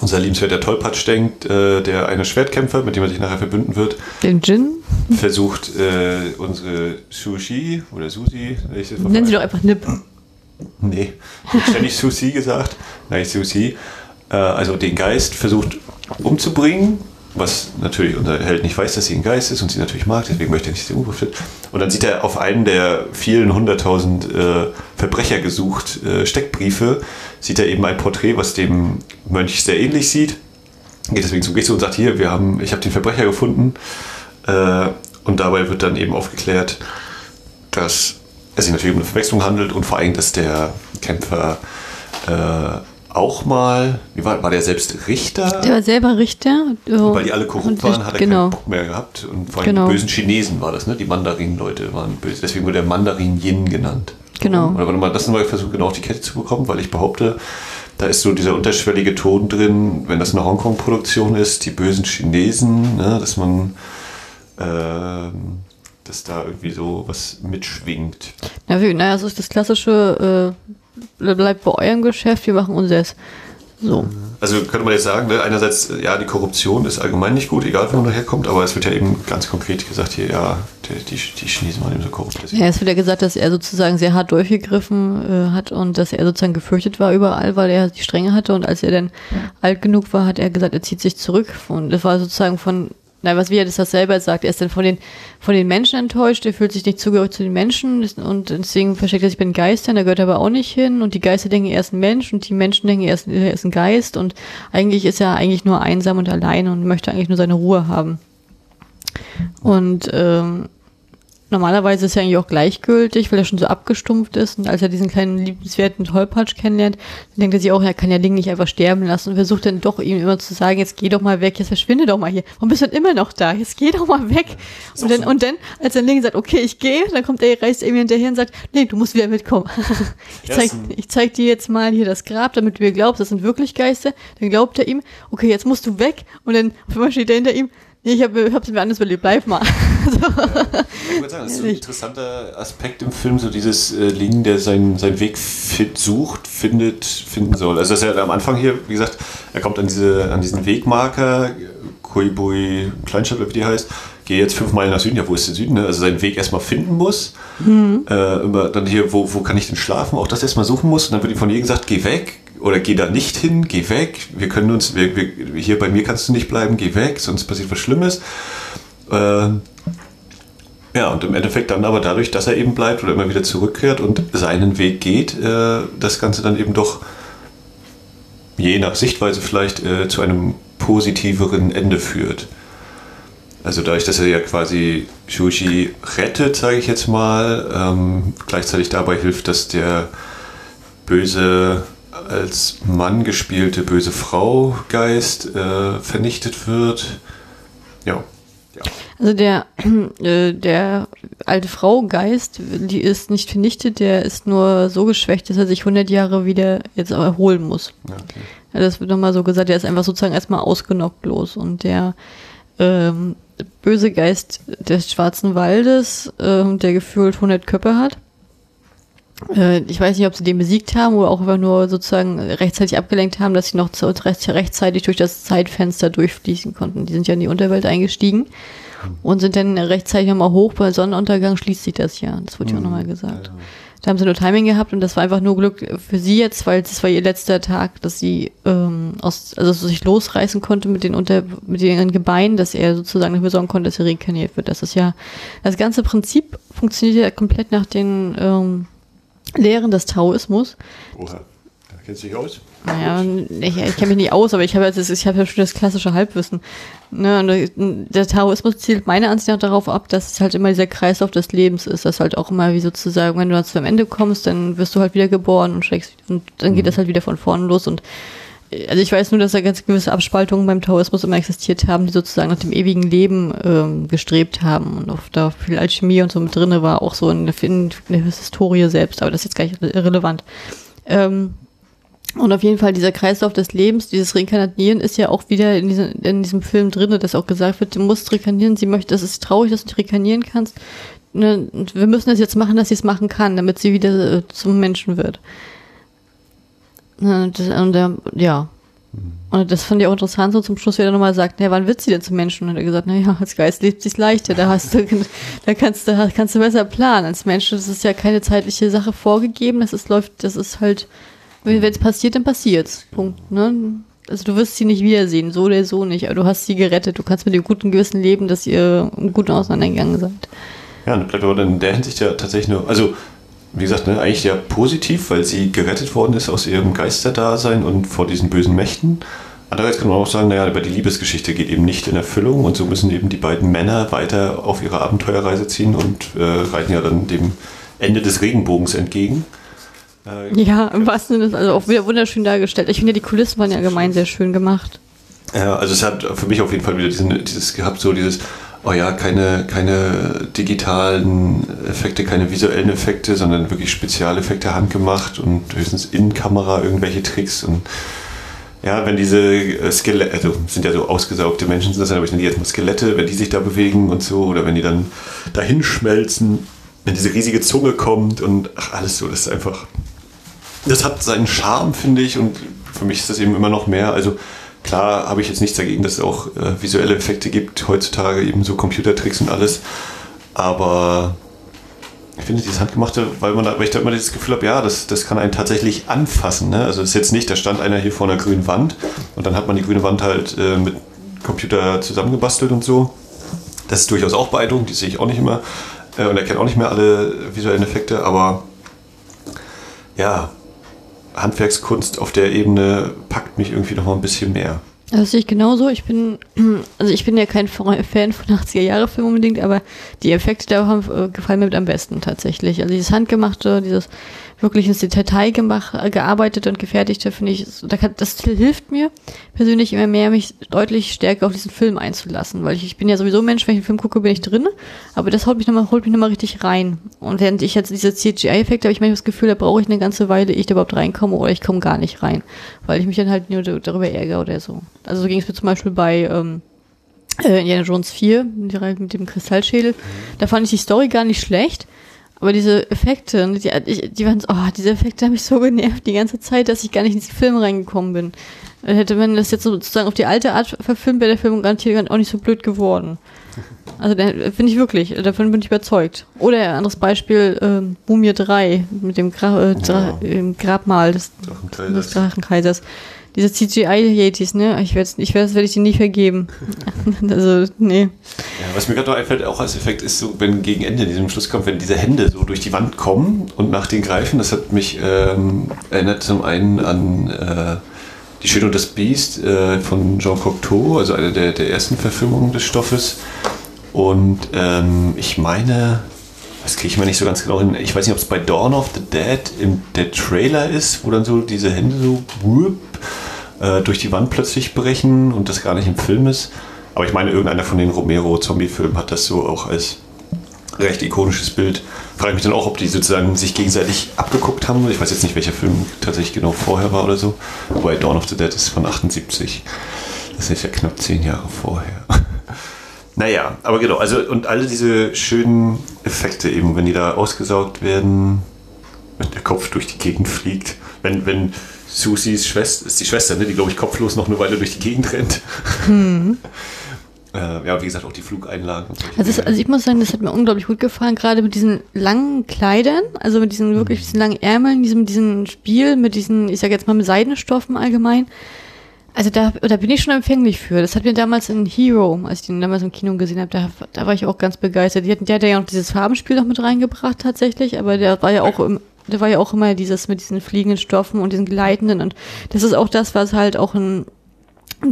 unser liebenswerter Tollpatsch denkt, äh, der eine Schwertkämpfer, mit dem er sich nachher verbünden wird, Den Gin. versucht äh, unsere Sushi oder Susi, das Nennen Sie doch einfach Nip. Nee, ich [laughs] hab ständig Susi gesagt. Nein, Susi. Äh, also den Geist versucht umzubringen, was natürlich unser Held nicht weiß, dass sie ein Geist ist und sie natürlich mag, deswegen möchte er nicht, dass sie wird. Und dann sieht er auf einen der vielen hunderttausend äh, Verbrecher gesucht äh, Steckbriefe, sieht er eben ein Porträt, was dem Mönch sehr ähnlich sieht. Geht deswegen zum Gerichtshof und sagt, hier, wir haben, ich habe den Verbrecher gefunden. Äh, und dabei wird dann eben aufgeklärt, dass es sich natürlich um eine Verwechslung handelt und vor allem, dass der Kämpfer äh, auch mal, wie war, war der selbst Richter? Der war selber Richter. so. Weil die alle korrupt Und waren, hat er genau. keinen Bock mehr gehabt. Und vor allem Genau. die bösen Chinesen war das, ne? Die Mandarin-Leute waren böse. Deswegen wurde der Mandarin Yin genannt. Genau. Oder warte mal, das nochmal versucht, genau auf die Kette zu bekommen, weil ich behaupte, da ist so dieser unterschwellige Ton drin, wenn das eine Hongkong-Produktion ist, die bösen Chinesen, ne? dass man, ähm, dass da irgendwie so was mitschwingt. Ja, wie, naja, so ist das klassische, äh, bleibt bei eurem Geschäft, wir machen unseres. So. Also könnte man jetzt sagen, ne, einerseits, ja, die Korruption ist allgemein nicht gut, egal wo man herkommt, aber es wird ja eben ganz konkret gesagt hier, ja, die, die, die Chinesen waren eben so korrupt. Ja, es wird ja gesagt, dass er sozusagen sehr hart durchgegriffen äh, hat und dass er sozusagen gefürchtet war überall, weil er die Strenge hatte. Und als er dann alt genug war, hat er gesagt, er zieht sich zurück. Und das war sozusagen von, na, was wie er das selber sagt, er ist dann von den, von den Menschen enttäuscht, er fühlt sich nicht zugehörig zu den Menschen und deswegen versteckt er sich bei den Geistern, da gehört er aber auch nicht hin. Und die Geister denken, er ist ein Mensch und die Menschen denken, er ist, er ist ein Geist. Und eigentlich ist er eigentlich nur einsam und alleine und möchte eigentlich nur seine Ruhe haben. Und ähm, normalerweise ist er eigentlich auch gleichgültig, weil er schon so abgestumpft ist. Und als er diesen kleinen liebenswerten Tollpatsch kennenlernt, dann denkt er sich auch, er kann ja Ling nicht einfach sterben lassen und versucht dann doch ihm immer zu sagen, jetzt geh doch mal weg, jetzt verschwinde doch mal hier. Warum bist du denn immer noch da? Jetzt geh doch mal weg. Und dann, und dann, als dann Ling sagt, okay, ich gehe, dann kommt er, reißt er ihm hinterher und sagt, nee, du musst wieder mitkommen. [laughs] ich, zeig, ich zeig dir jetzt mal hier das Grab, damit du mir glaubst, das sind wirklich Geister. Dann glaubt er ihm, okay, jetzt musst du weg. Und dann auf einmal steht er hinter ihm, nee, ich habe hab's mir anders überlebt, bleib mal. [laughs] Ich würde sagen, das ist so ein interessanter Aspekt im Film, so dieses äh, Lin, der seinen, seinen Weg fit, sucht, findet, finden soll. Also dass er am Anfang hier, wie gesagt, er kommt an, diese, an diesen Wegmarker, Koibui Kleinstadt, wie die heißt, gehe jetzt fünf Meilen nach Süden, ja, wo ist der Süden? Ne? Also seinen Weg erstmal finden muss. Äh, immer dann hier, wo, wo kann ich denn schlafen? Auch das erstmal suchen muss. Und dann wird ihm von jedem gesagt, geh weg oder geh da nicht hin, geh weg. Wir können uns, wir, wir, hier bei mir kannst du nicht bleiben, geh weg, sonst passiert was Schlimmes. Äh, ja, und im Endeffekt dann aber dadurch, dass er eben bleibt oder immer wieder zurückkehrt und seinen Weg geht, äh, das Ganze dann eben doch je nach Sichtweise vielleicht äh, zu einem positiveren Ende führt. Also dadurch, dass er ja quasi Shuji rettet, sage ich jetzt mal, ähm, gleichzeitig dabei hilft, dass der böse als Mann gespielte böse Frau Geist äh, vernichtet wird. Ja. ja. Also der, [clears throat] äh, der alte Frau Geist, die ist nicht vernichtet, der ist nur so geschwächt, dass er sich 100 Jahre wieder jetzt erholen muss. Okay. Ja, das wird nochmal so gesagt, der ist einfach sozusagen erstmal ausgenockt los und der ähm, böse Geist des Schwarzen Waldes, äh, der gefühlt 100 Köpfe hat, ich weiß nicht, ob sie den besiegt haben oder auch einfach nur sozusagen rechtzeitig abgelenkt haben, dass sie noch rechtzeitig durch das Zeitfenster durchfließen konnten. Die sind ja in die Unterwelt eingestiegen und sind dann rechtzeitig nochmal hoch. Bei Sonnenuntergang schließt sich das ja. Das wurde ja auch nochmal mhm. gesagt. Da haben sie nur Timing gehabt und das war einfach nur Glück für sie jetzt, weil das war ihr letzter Tag, dass sie ähm, aus, also sich losreißen konnte mit den unter mit den Gebeinen, dass er sozusagen dafür sorgen konnte, dass sie reinkarniert wird. Das ist ja das ganze Prinzip funktioniert ja komplett nach den ähm, Lehren des Taoismus. Oha. Kennst du dich aus? Naja, ich, ich kenne mich nicht aus, aber ich habe jetzt, ich habe ja schon das klassische Halbwissen. Ne, der Taoismus zielt meiner Ansicht nach darauf ab, dass es halt immer dieser Kreislauf des Lebens ist, dass halt auch immer wie sozusagen, wenn du dann zu Ende kommst, dann wirst du halt wieder geboren und schlägst und dann geht mhm. das halt wieder von vorne los und also ich weiß nur, dass da ganz gewisse Abspaltungen beim Taoismus immer existiert haben, die sozusagen nach dem ewigen Leben ähm, gestrebt haben und oft da viel Alchemie und so mit drinne war, auch so in der, in der Historie selbst, aber das ist jetzt gar nicht irrelevant. Ähm, und auf jeden Fall dieser Kreislauf des Lebens, dieses Reinkarnieren ist ja auch wieder in, diesem in diesem Film drinne, dass auch gesagt wird, du musst reinkarnieren, sie möchte, das ist traurig, dass du nicht reinkarnieren kannst. Ne, wir müssen das jetzt machen, dass sie es machen kann, damit sie wieder äh, zum Menschen wird. Und, und der, ja. Und das fand ich auch interessant, so zum Schluss, wie er nochmal sagt, na, wann wird sie denn zum Menschen? Und er hat gesagt, naja, als Geist lebt sich leichter, da hast du, [laughs] da kannst du, kannst du besser planen. Als Mensch, das ist ja keine zeitliche Sache vorgegeben, das ist, läuft, das ist halt, wenn es passiert, dann passiert's. Punkt, ne? Also du wirst sie nicht wiedersehen, so oder so nicht, aber du hast sie gerettet, du kannst mit dem guten Gewissen leben, dass ihr im Guten auseinandergegangen seid. Ja, und bleibt aber in der Hinsicht ja tatsächlich nur, also wie gesagt, ne, eigentlich ja positiv, weil sie gerettet worden ist aus ihrem Geisterdasein und vor diesen bösen Mächten. Andererseits kann man auch sagen, naja, aber die Liebesgeschichte geht eben nicht in Erfüllung und so müssen eben die beiden Männer weiter auf ihre Abenteuerreise ziehen und äh, reiten ja dann dem Ende des Regenbogens entgegen. Äh, ja, im wahrsten Sinne, also auch wieder wunderschön dargestellt. Ich finde ja, die Kulissen waren ja allgemein sehr schön gemacht. Ja, also es hat für mich auf jeden Fall wieder diesen, dieses gehabt, so dieses, oh ja, keine, keine digitalen Effekte, keine visuellen Effekte, sondern wirklich Spezialeffekte handgemacht und höchstens in Kamera irgendwelche Tricks und ja, wenn diese äh, Skelette, also sind ja so ausgesaugte Menschen, sind das dann, aber ich nenne die jetzt mal Skelette, wenn die sich da bewegen und so, oder wenn die dann dahin schmelzen, wenn diese riesige Zunge kommt und ach, alles so, das ist einfach, das hat seinen Charme, finde ich, und für mich ist das eben immer noch mehr, also Klar habe ich jetzt nichts dagegen, dass es auch äh, visuelle Effekte gibt, heutzutage eben so Computertricks und alles. Aber ich finde dieses Handgemachte, weil, man da, weil ich da immer das Gefühl habe, ja, das, das kann einen tatsächlich anfassen. Ne? Also es ist jetzt nicht, da stand einer hier vor einer grünen Wand und dann hat man die grüne Wand halt äh, mit Computer zusammengebastelt und so. Das ist durchaus auch beeindruckend, die sehe ich auch nicht immer äh, und erkenne auch nicht mehr alle visuellen Effekte, aber ja, Handwerkskunst auf der Ebene packt mich irgendwie noch mal ein bisschen mehr. Das sehe ich genauso. Ich bin, [clears throat] also ich bin ja kein Fan von 80er-Jahre-Filmen unbedingt, aber die Effekte da haben, äh, gefallen mir am besten tatsächlich. Also dieses Handgemachte, dieses wirklich ins Detail gemacht, gearbeitet und gefertigte, finde ich, das hilft mir persönlich immer mehr, mich deutlich stärker auf diesen Film einzulassen, weil ich, ich bin ja sowieso Mensch, wenn ich einen Film gucke, bin ich drin, aber das holt mich nochmal, holt mich nochmal richtig rein. Und während ich jetzt diese CGI-Effekte habe ich manchmal das Gefühl, da brauche ich eine ganze Weile, ich da überhaupt reinkomme oder ich komme gar nicht rein, weil ich mich dann halt nur darüber ärgere oder so. Also so ging es mir zum Beispiel bei, ähm, äh, Indiana Jones 4, mit dem Kristallschädel. Da fand ich die Story gar nicht schlecht. Aber diese Effekte, die, die, die waren, oh, diese Effekte haben mich so genervt die ganze Zeit, dass ich gar nicht in diesen Film reingekommen bin. Hätte man das jetzt sozusagen auf die alte Art verfilmt, wäre der Film garantiert auch nicht so blöd geworden. [laughs] Also finde ich wirklich, davon bin ich überzeugt. Oder ein anderes Beispiel, äh, Mumie 3 mit dem Gra äh, ja. Grabmal des, des Drachenkaisers diese CGI-Yetis, ne? Ich werde ich werde ich dir nie vergeben. [laughs] also, nee. Ja, was mir gerade noch einfällt, auch als Effekt, ist so, wenn gegen Ende in diesem Schluss kommt, wenn diese Hände so durch die Wand kommen und nach den greifen, das hat mich ähm, erinnert zum einen an äh, Die Schöne und das Biest äh, von Jean Cocteau, also eine der, der ersten Verfilmungen des Stoffes. Und ähm, ich meine, das kriege ich mir nicht so ganz genau hin. Ich weiß nicht, ob es bei Dawn of the Dead im, der Trailer ist, wo dann so diese Hände so whoop, äh, durch die Wand plötzlich brechen und das gar nicht im Film ist. Aber ich meine, irgendeiner von den Romero-Zombie-Filmen hat das so auch als recht ikonisches Bild. Frage mich dann auch, ob die sozusagen sich gegenseitig abgeguckt haben. Ich weiß jetzt nicht, welcher Film tatsächlich genau vorher war oder so. Wobei Dawn of the Dead ist von 78. Das ist ja knapp zehn Jahre vorher. [laughs] naja, aber genau, also und alle diese schönen Effekte eben, wenn die da ausgesaugt werden, wenn der Kopf durch die Gegend fliegt, wenn, wenn Susis Schwester, ist die Schwester, ne, die glaube ich kopflos noch eine Weile durch die Gegend rennt. Mhm. [laughs] äh, ja, wie gesagt, auch die Flugeinlagen. Also, ist, also, ich muss sagen, das hat mir unglaublich gut gefallen, gerade mit diesen langen Kleidern, also mit diesen wirklich mhm. diesen langen Ärmeln, diesem, diesem Spiel, mit diesen, ich sag jetzt mal mit Seidenstoffen allgemein. Also da, da bin ich schon empfänglich für. Das hat mir damals in Hero, als ich den damals im Kino gesehen habe, da, da war ich auch ganz begeistert. Die hatten, der hat ja auch dieses Farbenspiel noch mit reingebracht tatsächlich, aber der war ja auch im, der war ja auch immer dieses mit diesen fliegenden Stoffen und diesen gleitenden und das ist auch das, was halt auch in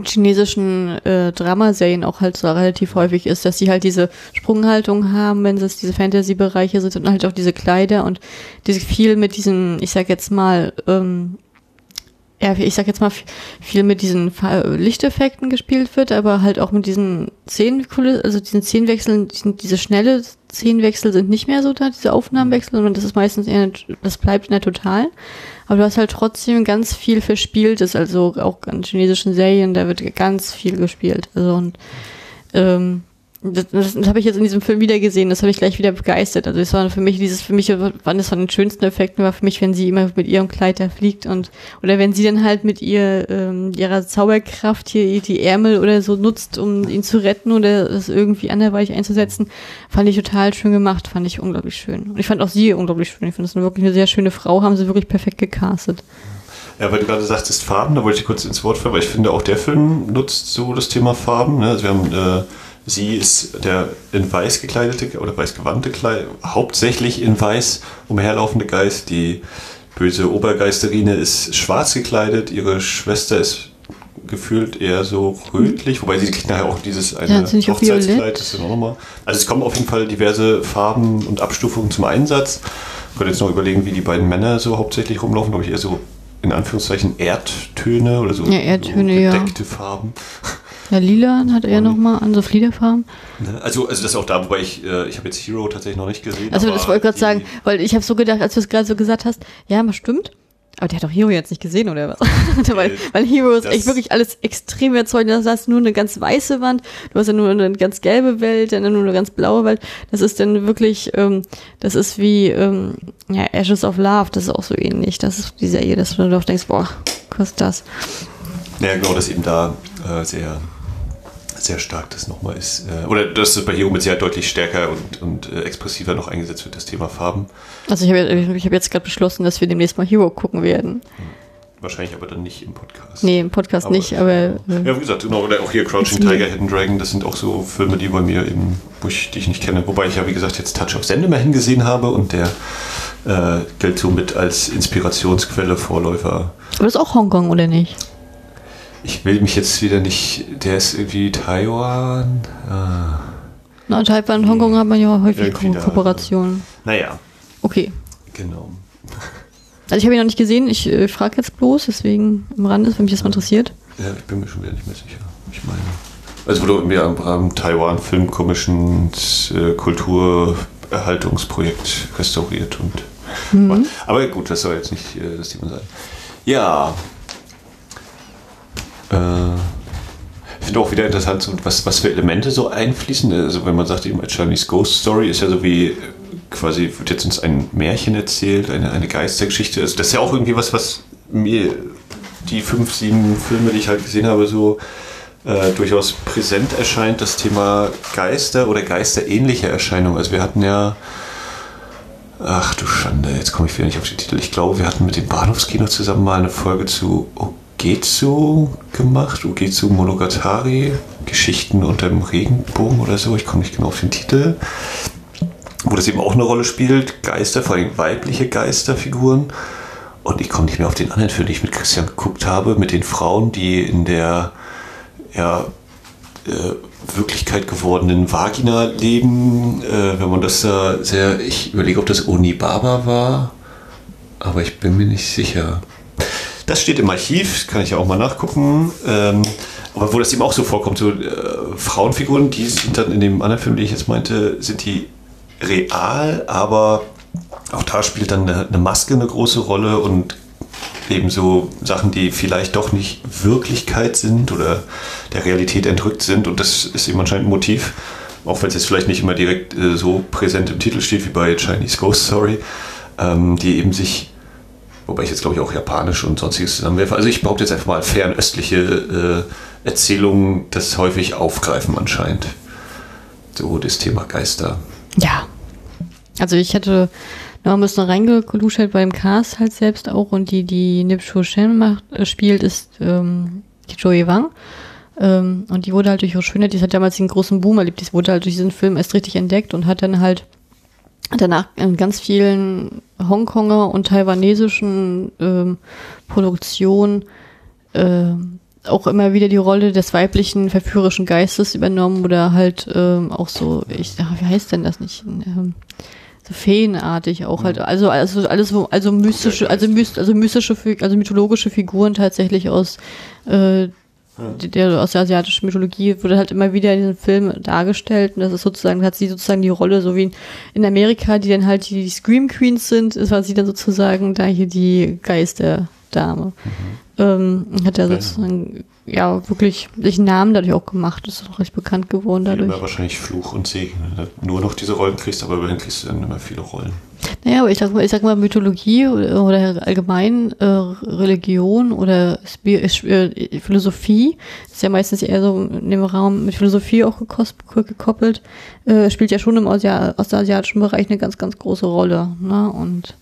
chinesischen äh, Dramaserien auch halt so relativ häufig ist, dass sie halt diese Sprunghaltung haben, wenn es diese Fantasy-Bereiche sind und halt auch diese Kleider und diese viel mit diesen, ich sag jetzt mal, ähm, ja, ich sag jetzt mal, viel mit diesen Lichteffekten gespielt wird, aber halt auch mit diesen Szenenkulissen, also diesen Szenenwechseln, diese schnelle Szenenwechsel sind nicht mehr so da, diese Aufnahmenwechsel, sondern das ist meistens eher, das bleibt in der Totalen. Aber du hast halt trotzdem ganz viel Verspieltes, also auch in chinesischen Serien, da wird ganz viel gespielt. Also und ähm, das, das, das habe ich jetzt in diesem Film wieder gesehen, das habe ich gleich wieder begeistert. Also es war für mich dieses, für mich waren das von den schönsten Effekten, war für mich, wenn sie immer mit ihrem Kleid da fliegt und oder wenn sie dann halt mit ihr ähm, ihrer Zauberkraft hier die Ärmel oder so nutzt, um ihn zu retten oder das irgendwie anderweitig einzusetzen, fand ich total schön gemacht, fand ich unglaublich schön. Und ich fand auch sie unglaublich schön. Ich finde das wirklich eine sehr schöne Frau, haben sie wirklich perfekt gecastet. Ja, weil du gerade sagtest Farben, da wollte ich kurz ins Wort fallen, weil ich finde auch der Film nutzt so das Thema Farben. Ne? Also wir haben äh Sie ist der in weiß gekleidete oder weiß gewandte, Kleid, hauptsächlich in weiß umherlaufende Geist. Die böse Obergeisterine ist schwarz gekleidet. Ihre Schwester ist gefühlt eher so rötlich, wobei sie kriegt nachher auch dieses eine ja, Hochzeitskleid. Das ist auch nochmal. Also es kommen auf jeden Fall diverse Farben und Abstufungen zum Einsatz. Ich könnte jetzt noch überlegen, wie die beiden Männer so hauptsächlich rumlaufen. Glaube ich eher so in Anführungszeichen Erdtöne oder so, ja, Erdtöne, so bedeckte ja. Farben. Ja, lila hat er nochmal an so Fliederfarben. Ne, also, also das ist auch da, wobei ich, äh, ich habe jetzt Hero tatsächlich noch nicht gesehen. Also das wollte ich gerade sagen, weil ich habe so gedacht, als du es gerade so gesagt hast, ja, das stimmt. Aber der hat doch Hero jetzt nicht gesehen, oder was? [laughs] weil, äh, weil Hero ist echt wirklich alles extrem überzeugend. Da hast du nur eine ganz weiße Wand, du hast ja nur eine ganz gelbe Welt, dann nur eine ganz blaue Welt. Das ist dann wirklich, ähm, das ist wie ähm, ja, Ashes of Love, das ist auch so ähnlich. Das ist die Serie, dass du doch denkst, boah, ist das? Ja, genau, dass eben da äh, sehr sehr stark das nochmal ist. Äh, oder dass es bei Hero mit Sicherheit deutlich stärker und, und äh, expressiver noch eingesetzt wird, das Thema Farben. Also ich habe hab jetzt gerade beschlossen, dass wir demnächst mal Hero gucken werden. Hm. Wahrscheinlich aber dann nicht im Podcast. Nee, im Podcast aber, nicht, aber. Äh, ja, wie gesagt, genau, oder auch hier Crouching Tiger, Hidden Dragon, das sind auch so Filme, die bei mir eben, wo ich, die ich nicht kenne. Wobei ich ja, wie gesagt, jetzt Touch of Sende mal hingesehen habe und der äh, gilt somit als Inspirationsquelle, Vorläufer. Aber das ist auch Hongkong, oder nicht? Ich will mich jetzt wieder nicht. Der ist irgendwie Taiwan. Ah. Na, Taiwan und Hongkong hat man ja häufig Ko Kooperationen. Naja. Okay. Genau. Also ich habe ihn noch nicht gesehen, ich äh, frage jetzt bloß, deswegen am Rande, wenn mich das mal interessiert. Ja, ich bin mir schon wieder nicht mehr sicher. Ich meine. Also wurde mir am Rahmen Taiwan Film Commission äh, Kulturerhaltungsprojekt restauriert und. Mhm. Aber gut, das soll jetzt nicht äh, das Thema sein. Ja, ich finde auch wieder interessant, was, was für Elemente so einfließen. Also wenn man sagt, eben A Chinese Ghost Story ist ja so wie quasi, wird jetzt uns ein Märchen erzählt, eine, eine Geistergeschichte. Also das ist ja auch irgendwie was, was mir die fünf, sieben Filme, die ich halt gesehen habe, so äh, durchaus präsent erscheint, das Thema Geister oder geisterähnliche Erscheinungen. Also wir hatten ja Ach du Schande, jetzt komme ich wieder nicht auf den Titel. Ich glaube, wir hatten mit dem Bahnhofskino zusammen mal eine Folge zu oh Ugetsu gemacht, Ugetsu Monogatari, Geschichten unter dem Regenbogen oder so, ich komme nicht genau auf den Titel, wo das eben auch eine Rolle spielt, Geister, vor allem weibliche Geisterfiguren. Und ich komme nicht mehr auf den anderen Film, den ich mit Christian geguckt habe, mit den Frauen, die in der ja, äh, Wirklichkeit gewordenen Vagina leben. Äh, wenn man das da sehr, ich überlege, ob das Onibaba war, aber ich bin mir nicht sicher. Das steht im Archiv, kann ich ja auch mal nachgucken. Ähm, aber wo das eben auch so vorkommt, so äh, Frauenfiguren, die sind dann in dem anderen Film, den ich jetzt meinte, sind die real, aber auch da spielt dann eine, eine Maske eine große Rolle und eben so Sachen, die vielleicht doch nicht Wirklichkeit sind oder der Realität entrückt sind. Und das ist eben anscheinend ein Motiv, auch wenn es jetzt vielleicht nicht immer direkt äh, so präsent im Titel steht wie bei Chinese Ghost Story, ähm, die eben sich, wobei ich jetzt glaube ich auch japanisch und sonstiges zusammenwerfe. Also ich behaupte jetzt einfach mal fernöstliche äh, Erzählungen das häufig aufgreifen anscheinend. So das Thema Geister. Ja. Also ich hätte noch ein bisschen reingeluschert bei dem Cast halt selbst auch und die, die Nip Shu Shen macht, äh, spielt, ist ähm, die Joey Wang. Ähm, und die wurde halt durch ihre Schönheit, die hat damals den großen Boom erlebt, die wurde halt durch diesen Film erst richtig entdeckt und hat dann halt danach in ganz vielen Hongkonger und taiwanesischen ähm, Produktionen ähm, auch immer wieder die Rolle des weiblichen verführerischen Geistes übernommen oder halt ähm, auch so, ich ach, wie heißt denn das nicht? Ähm, so feenartig auch halt, also also alles so, also mystische, also myst, also mystische, also mythologische Figuren tatsächlich aus äh, der aus der asiatischen Mythologie wurde halt immer wieder in diesem Film dargestellt und das ist sozusagen, hat sie sozusagen die Rolle, so wie in Amerika, die dann halt die Scream Queens sind, ist war sie dann sozusagen da hier die Geisterdame. Mhm ähm, hat er sozusagen ja wirklich sich einen Namen dadurch auch gemacht, ist auch recht bekannt geworden dadurch. Immer wahrscheinlich Fluch und Segen, du nur noch diese Rollen kriegst, aber immerhin kriegst du dann immer viele Rollen. Naja, aber ich sag mal, ich sag mal Mythologie oder, allgemein äh, Religion oder Spi äh, Philosophie, ist ja meistens eher so in dem Raum mit Philosophie auch gekoppelt, äh, spielt ja schon im Asia aus der asiatischen Bereich eine ganz, ganz große Rolle. Ne? Und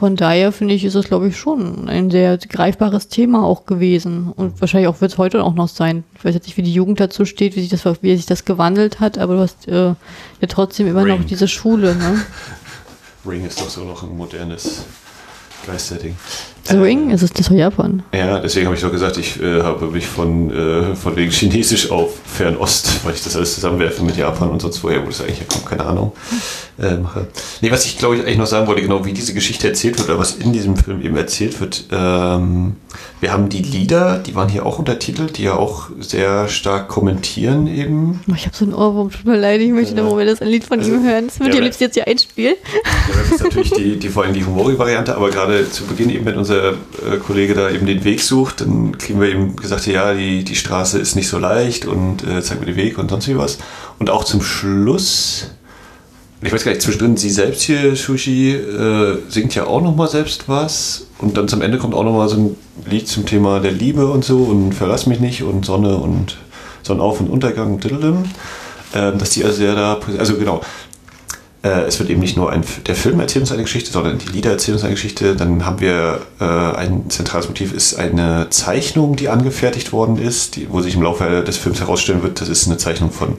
von daher finde ich, ist es, glaube ich, schon ein sehr greifbares Thema auch gewesen. Und wahrscheinlich auch wird es heute auch noch sein. Ich weiß jetzt nicht, wie die Jugend dazu steht, wie sich das, wie sich das gewandelt hat, aber du hast äh, ja trotzdem immer Ring. noch diese Schule. Ne? [laughs] Ring ist doch so noch ein modernes Geisterding. Ring? Ist es das von Japan? Ja, deswegen habe ich doch gesagt, ich äh, habe mich von, äh, von wegen Chinesisch auf Fernost, weil ich das alles zusammenwerfe mit Japan und sonst woher, wo das eigentlich herkommt, keine Ahnung, äh, mache. Nee, was ich glaube ich eigentlich noch sagen wollte, genau wie diese Geschichte erzählt wird oder was in diesem Film eben erzählt wird. Ähm, wir haben die Lieder, die waren hier auch untertitelt, die ja auch sehr stark kommentieren eben. Oh, ich habe so einen Ohrwurm, tut mir leid, ich möchte ja. noch mal das ein Lied von also, ihm hören. Das wird ja, liebst jetzt hier einspielen. Ja, das ist natürlich die, die vor allem die Humori-Variante, aber gerade zu Beginn eben, wenn unser äh, Kollege da eben den Weg sucht, dann kriegen wir eben gesagt, ja, die, die Straße ist nicht so leicht und äh, zeigt mir den Weg und sonst wie was. Und auch zum Schluss, ich weiß gar nicht, zwischendrin sie selbst hier, Sushi, äh, singt ja auch nochmal selbst was. Und dann zum Ende kommt auch nochmal so ein Lied zum Thema der Liebe und so und Verlass mich nicht und Sonne und Sonnenauf- und Untergang und ähm, dass die also sehr da, also genau, äh, es wird eben nicht nur ein, der Film erzählt uns eine Geschichte, sondern die Lieder erzählen uns eine Geschichte. Dann haben wir äh, ein zentrales Motiv, ist eine Zeichnung, die angefertigt worden ist, die, wo sich im Laufe des Films herausstellen wird, das ist eine Zeichnung von,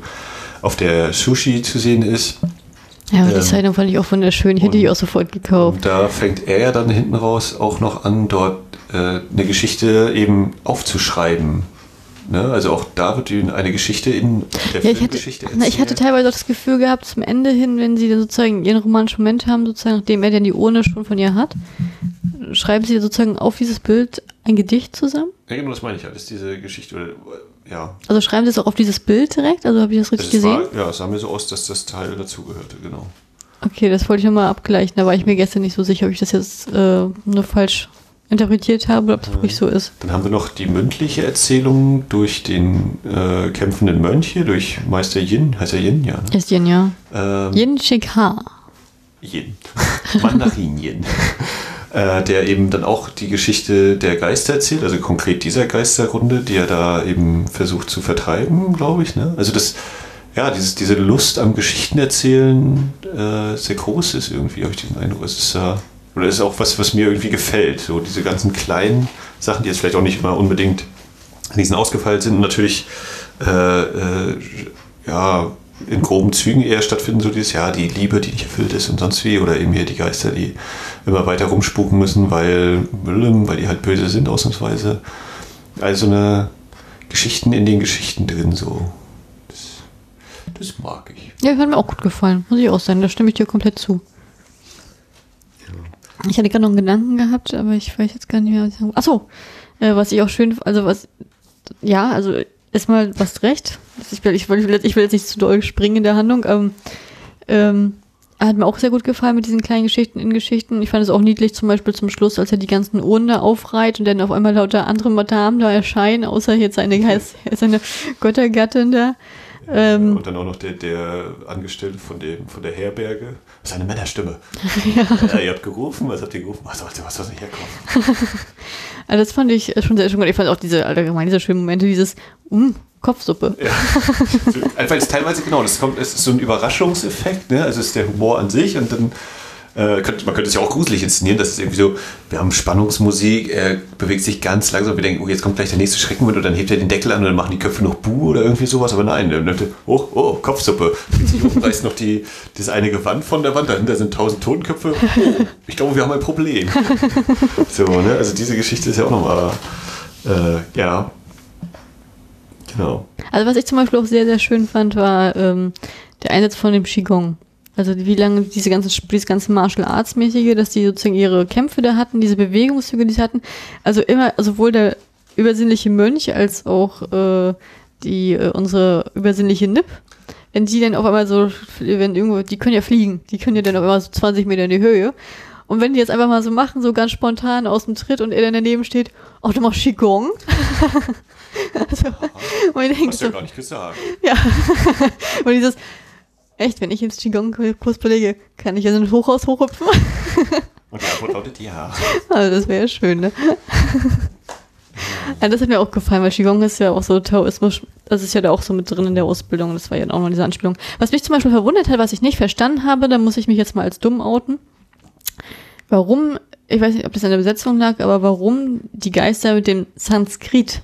auf der Sushi zu sehen ist. Ja, die ähm, Zeichnung fand ich auch wunderschön. Ich hätte die auch sofort gekauft. Und da fängt er ja dann hinten raus auch noch an, dort äh, eine Geschichte eben aufzuschreiben. Ne? Also auch da wird eine Geschichte in der ja, ich hatte, ich hatte teilweise auch das Gefühl gehabt, zum Ende hin, wenn sie sozusagen ihren romantischen Moment haben, sozusagen, nachdem er dann die Urne schon von ihr hat, schreiben sie sozusagen auf dieses Bild ein Gedicht zusammen? Ja, genau, das meine ich halt. Das ist diese Geschichte, oder, ja. Also schreiben sie es auch auf dieses Bild direkt? Also habe ich das richtig das gesehen? War, ja, es sah mir so aus, dass das Teil dazugehörte, genau. Okay, das wollte ich nochmal abgleichen. Da war ich mir gestern nicht so sicher, ob ich das jetzt äh, nur falsch interpretiert habe oder ob es wirklich so ist. Dann haben wir noch die mündliche Erzählung durch den äh, kämpfenden Mönch hier, durch Meister Yin. Heißt er Yin? Ja. Ne? Ist Yin, ja. Ähm, Yin Shikha. Yin. [laughs] Mandarin Yin. [laughs] äh, der eben dann auch die Geschichte der Geister erzählt, also konkret dieser Geisterrunde, die er da eben versucht zu vertreiben, glaube ich. Ne? Also das, ja, dieses, diese Lust am Geschichtenerzählen äh, sehr groß ist irgendwie, habe ich den Eindruck. Es ist ja. Oder das ist auch was, was mir irgendwie gefällt. So diese ganzen kleinen Sachen, die jetzt vielleicht auch nicht immer unbedingt diesen ausgefeilt sind natürlich äh, äh, ja, in groben Zügen eher stattfinden, so dieses, ja, die Liebe, die nicht erfüllt ist und sonst wie, oder eben hier die Geister, die immer weiter rumspuken müssen, weil, weil die halt böse sind, ausnahmsweise. Also eine Geschichten in den Geschichten drin, so. Das mag ich. Ja, hat mir auch gut gefallen. Muss ich auch sagen. Da stimme ich dir komplett zu. Ich hatte gerade noch einen Gedanken gehabt, aber ich weiß jetzt gar nicht mehr, was ich sagen Achso, äh, was ich auch schön, also was, ja, also erstmal, was recht. Ich will, ich, will, ich, will, ich will jetzt nicht zu doll springen in der Handlung, aber ähm, hat mir auch sehr gut gefallen mit diesen kleinen Geschichten in Geschichten. Ich fand es auch niedlich, zum Beispiel zum Schluss, als er die ganzen Uhren da aufreiht und dann auf einmal lauter andere Madamen da erscheinen, außer jetzt seine, [laughs] seine Göttergattin da. Ähm, und dann auch noch der, der Angestellte von, dem, von der Herberge. Das ist eine Männerstimme. [laughs] ja. Äh, ihr habt gerufen, was habt ihr gerufen? Was sollte, was sollte herkommen? [laughs] also das fand ich schon sehr schön. Ich fand auch diese allgemein diese schönen Momente, dieses um, Kopfsuppe. Ja. [laughs] Weil es teilweise, genau, das kommt, es ist so ein Überraschungseffekt, ne? Also es ist der Humor an sich und dann äh, könnte, man könnte es ja auch gruselig inszenieren, dass es irgendwie so, wir haben Spannungsmusik, er bewegt sich ganz langsam, wir denken, oh, jetzt kommt gleich der nächste Schreckenmoment und dann hebt er den Deckel an und dann machen die Köpfe noch Buh oder irgendwie sowas, aber nein, er nimmt, oh, oh, Kopfsuppe. [laughs] reißt noch die, das eine Gewand von der Wand, dahinter sind tausend Totenköpfe. Oh, ich glaube, wir haben ein Problem. [laughs] so, ne? Also diese Geschichte ist ja auch nochmal, äh, ja, genau. Also was ich zum Beispiel auch sehr, sehr schön fand, war ähm, der Einsatz von dem Qigong. Also wie lange diese ganze, dieses ganze Martial Arts mäßige, dass die sozusagen ihre Kämpfe da hatten, diese Bewegungszüge, die sie hatten. Also immer, sowohl der übersinnliche Mönch als auch äh, die äh, unsere übersinnliche Nip, wenn die dann auf einmal so, wenn irgendwo, die können ja fliegen, die können ja dann auf einmal so 20 Meter in die Höhe. Und wenn die jetzt einfach mal so machen, so ganz spontan aus dem Tritt und er dann daneben steht, ach, du machst Qigong. [laughs] also, und ich denke so, ja gar nicht gesagt. Ja. [laughs] und dieses, Echt, wenn ich ins Qigong-Kurs belege, kann ich ja so ein Hochhaus hochhüpfen? [laughs] Und die Antwort lautet ja. [laughs] Also das wäre ja schön, ne? Ja, das hat mir auch gefallen, weil Qigong ist ja auch so Taoismus, das ist ja da auch so mit drin in der Ausbildung, das war ja auch noch diese Anspielung. Was mich zum Beispiel verwundert hat, was ich nicht verstanden habe, da muss ich mich jetzt mal als dumm outen. Warum, ich weiß nicht, ob das an der Besetzung lag, aber warum die Geister mit dem Sanskrit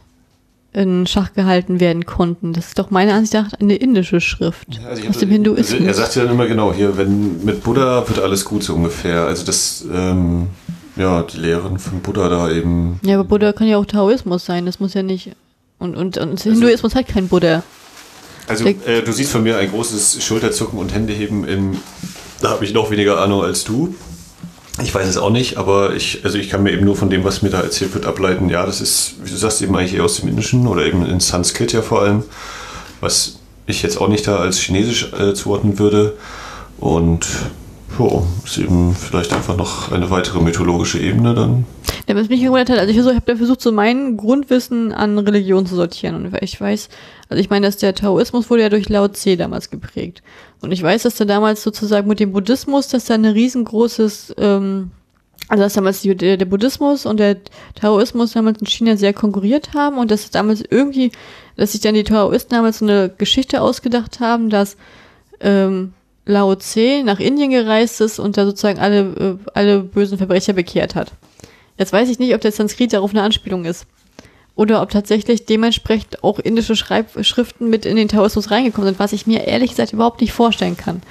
in Schach gehalten werden konnten. Das ist doch meiner Ansicht nach eine indische Schrift also aus dem Hinduismus. Also er sagt ja dann immer genau hier, wenn mit Buddha wird alles gut so ungefähr. Also das, ähm, ja, die Lehren von Buddha da eben. Ja, aber Buddha kann ja auch Taoismus sein. Das muss ja nicht. Und, und, und also, Hinduismus hat kein Buddha. Also äh, du siehst von mir ein großes Schulterzucken und Händeheben im. Da habe ich noch weniger Ahnung als du. Ich weiß es auch nicht, aber ich, also ich kann mir eben nur von dem, was mir da erzählt wird, ableiten, ja, das ist, wie du sagst, eben eigentlich eher aus dem Indischen oder eben in Sanskrit ja vor allem, was ich jetzt auch nicht da als Chinesisch äh, zuordnen würde. Und ja, ist eben vielleicht einfach noch eine weitere mythologische Ebene dann. Ja, was mich gewundert hat, also ich, habe da versucht, so mein Grundwissen an Religion zu sortieren. Und ich weiß, also ich meine, dass der Taoismus wurde ja durch Lao Tse damals geprägt. Und ich weiß, dass da damals sozusagen mit dem Buddhismus, dass da ein riesengroßes, ähm, also dass damals die, der, der Buddhismus und der Taoismus damals in China sehr konkurriert haben und dass damals irgendwie, dass sich dann die Taoisten damals so eine Geschichte ausgedacht haben, dass ähm, Lao Tse nach Indien gereist ist und da sozusagen alle, äh, alle bösen Verbrecher bekehrt hat. Jetzt weiß ich nicht, ob der Sanskrit darauf eine Anspielung ist oder ob tatsächlich dementsprechend auch indische Schreibschriften mit in den Taoismus reingekommen sind, was ich mir ehrlich gesagt überhaupt nicht vorstellen kann.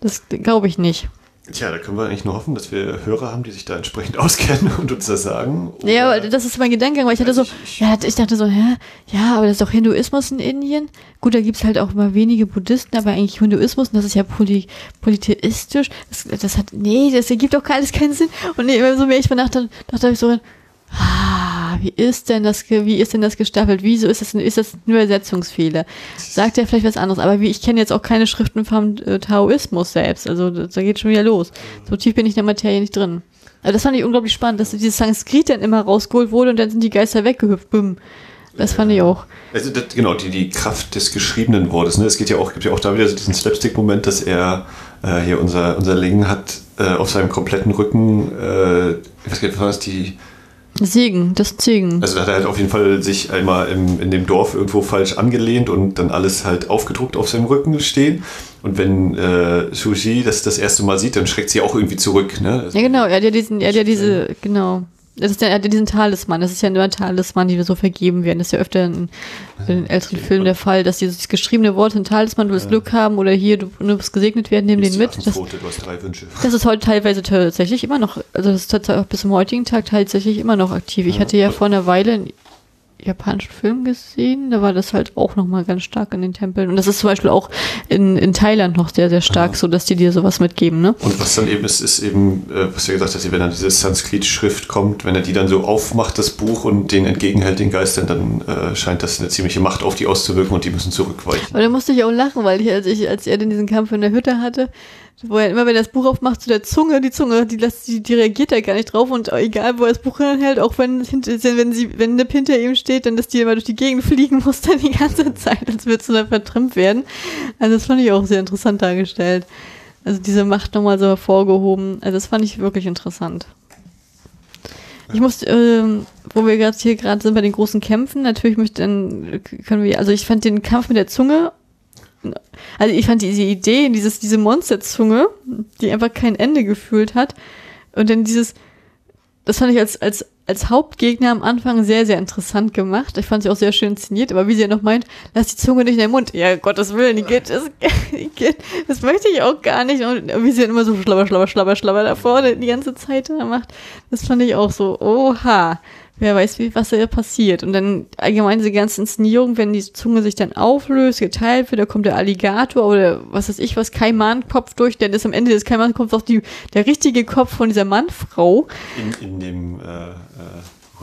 Das glaube ich nicht. Tja, da können wir eigentlich nur hoffen, dass wir Hörer haben, die sich da entsprechend [laughs] auskennen und uns das sagen. Oder ja, aber das ist mein Gedankengang, weil ich hatte so, ich, ja, ich dachte so, hä, ja, aber das ist doch Hinduismus in Indien. Gut, da gibt's halt auch immer wenige Buddhisten, aber eigentlich Hinduismus, und das ist ja poly, polytheistisch. Das, das hat, nee, das ergibt doch alles keinen Sinn. Und nee, so mehr ich dachte, dachte ich so, ah, wie ist denn das, wie ist denn das gestaffelt? Wieso ist das, ist das nur Ersetzungsfehler? Sagt er vielleicht was anderes? Aber wie, ich kenne jetzt auch keine Schriften vom äh, Taoismus selbst. Also, da geht schon wieder los. So tief bin ich in der Materie nicht drin. Also, das fand ich unglaublich spannend, dass dieses Sanskrit dann immer rausgeholt wurde und dann sind die Geister weggehüpft. Büm. Das fand ich auch. Also das, genau, die, die Kraft des geschriebenen Wortes. Ne? Es geht ja auch, gibt ja auch da wieder so diesen Slapstick-Moment, dass er äh, hier unser, unser Ling hat äh, auf seinem kompletten Rücken, äh, was geht, was die Segen, das Segen. Also da hat er halt auf jeden Fall sich einmal im, in dem Dorf irgendwo falsch angelehnt und dann alles halt aufgedruckt auf seinem Rücken stehen. Und wenn äh, Suji das das erste Mal sieht, dann schreckt sie auch irgendwie zurück. Ne? Ja genau, er hat ja diesen, er hat ja diese, genau. Das ist ja, er hat ja diesen Talisman, das ist ja nur ein Talisman, die wir so vergeben werden. Das ist ja öfter in, in den älteren Filmen der Fall, dass dieses geschriebene Wort ein Talisman, du willst Glück haben oder hier, du, du wirst gesegnet werden, nimm den mit. Das, du hast drei Wünsche. das ist heute teilweise tatsächlich immer noch, also das ist bis zum heutigen Tag tatsächlich immer noch aktiv. Ich hatte ja vor einer Weile japanischen Film gesehen. Da war das halt auch nochmal ganz stark in den Tempeln. Und das ist zum Beispiel auch in, in Thailand noch sehr, sehr stark, ja. so dass die dir sowas mitgeben, ne? Und was dann eben ist, ist eben, äh, was du gesagt hast, wenn dann diese Sanskrit-Schrift kommt, wenn er die dann so aufmacht, das Buch, und den entgegenhält, den Geistern, dann äh, scheint das eine ziemliche Macht auf die auszuwirken und die müssen zurückweichen. Aber da musste ich auch lachen, weil ich, als ich, als er denn diesen Kampf in der Hütte hatte, wo er immer, wenn er das Buch aufmacht, zu der Zunge, die Zunge, die, lässt, die, die reagiert da gar nicht drauf und egal, wo er das Buch hinhält, auch wenn, wenn sie, wenn Nip hinter ihm steht, dann dass die immer durch die Gegend fliegen [laughs] muss, dann die ganze Zeit, als würde sie dann vertrimmt werden. Also das fand ich auch sehr interessant dargestellt. Also diese Macht nochmal so hervorgehoben. Also das fand ich wirklich interessant. Ich muss, ähm, wo wir gerade hier gerade sind bei den großen Kämpfen, natürlich möchte dann können wir, also ich fand den Kampf mit der Zunge also ich fand diese Idee, dieses, diese Monsterzunge, die einfach kein Ende gefühlt hat. Und dann dieses, das fand ich als, als, als Hauptgegner am Anfang sehr, sehr interessant gemacht. Ich fand sie auch sehr schön inszeniert, aber wie sie ja noch meint, lass die Zunge nicht in den Mund. Ja, Gottes Willen, die geht, das, die geht, das möchte ich auch gar nicht. Und wie sie dann immer so schlabber, schlabber, schlabber, schlabber davor die ganze Zeit macht, das fand ich auch so, oha wer weiß, wie, was da passiert. Und dann allgemein diese ganze Inszenierung, wenn die Zunge sich dann auflöst, geteilt wird, da kommt der Alligator oder was weiß ich was, Kaimankopf durch, dann ist am Ende des Kaimankopfs auch die, der richtige Kopf von dieser Mannfrau. In, in dem, äh, äh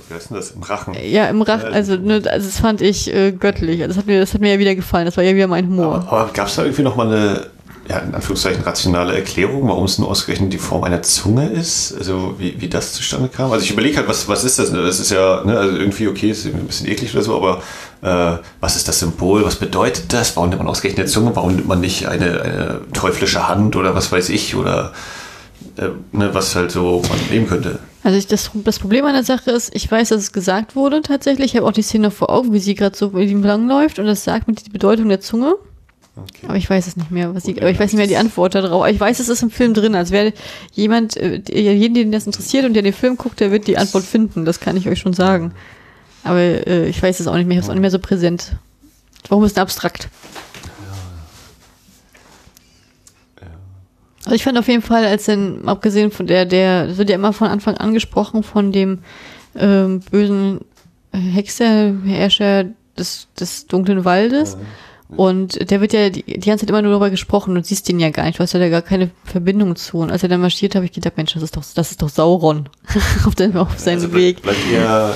wie heißt denn das? Im Rachen. Ja, im Rachen, also, ne, also das fand ich äh, göttlich. Also das hat, mir, das hat mir ja wieder gefallen, das war ja wieder mein Humor. Aber, aber gab es da irgendwie nochmal eine ja, in Anführungszeichen rationale Erklärung, warum es nur ausgerechnet die Form einer Zunge ist, also wie, wie das zustande kam. Also ich überlege halt, was, was ist das? Das ist ja ne, also irgendwie okay, ist ein bisschen eklig oder so, aber äh, was ist das Symbol? Was bedeutet das? Warum nimmt man ausgerechnet eine Zunge? Warum nimmt man nicht eine, eine teuflische Hand oder was weiß ich oder äh, ne, was halt so man nehmen könnte? Also ich, das, das Problem an der Sache ist, ich weiß, dass es gesagt wurde tatsächlich. Ich habe auch die Szene vor Augen, wie sie gerade so ihm langläuft und das sagt mit die Bedeutung der Zunge. Okay. Aber ich weiß es nicht mehr, was die, aber ich weiß nicht mehr die Antwort darauf. Ich weiß, es ist im Film drin. Als wäre jemand, äh, jeden, den das interessiert und der den Film guckt, der wird die Antwort finden. Das kann ich euch schon sagen. Aber äh, ich weiß es auch nicht mehr. Ich habe es auch nicht mehr so präsent. Warum ist es abstrakt? Also ich fand auf jeden Fall, als dann, abgesehen von der, der, das wird ja immer von Anfang an gesprochen, von dem ähm, bösen Hexer, Herrscher des, des dunklen Waldes. Ja. Und der wird ja die, die ganze Zeit immer nur darüber gesprochen und siehst ihn ja gar nicht. Du hast ja da gar keine Verbindung zu. Und als er dann marschiert, habe ich gedacht, Mensch, das ist doch, das ist doch Sauron [laughs] auf, dem, auf seinem also Weg. Bleibt eher,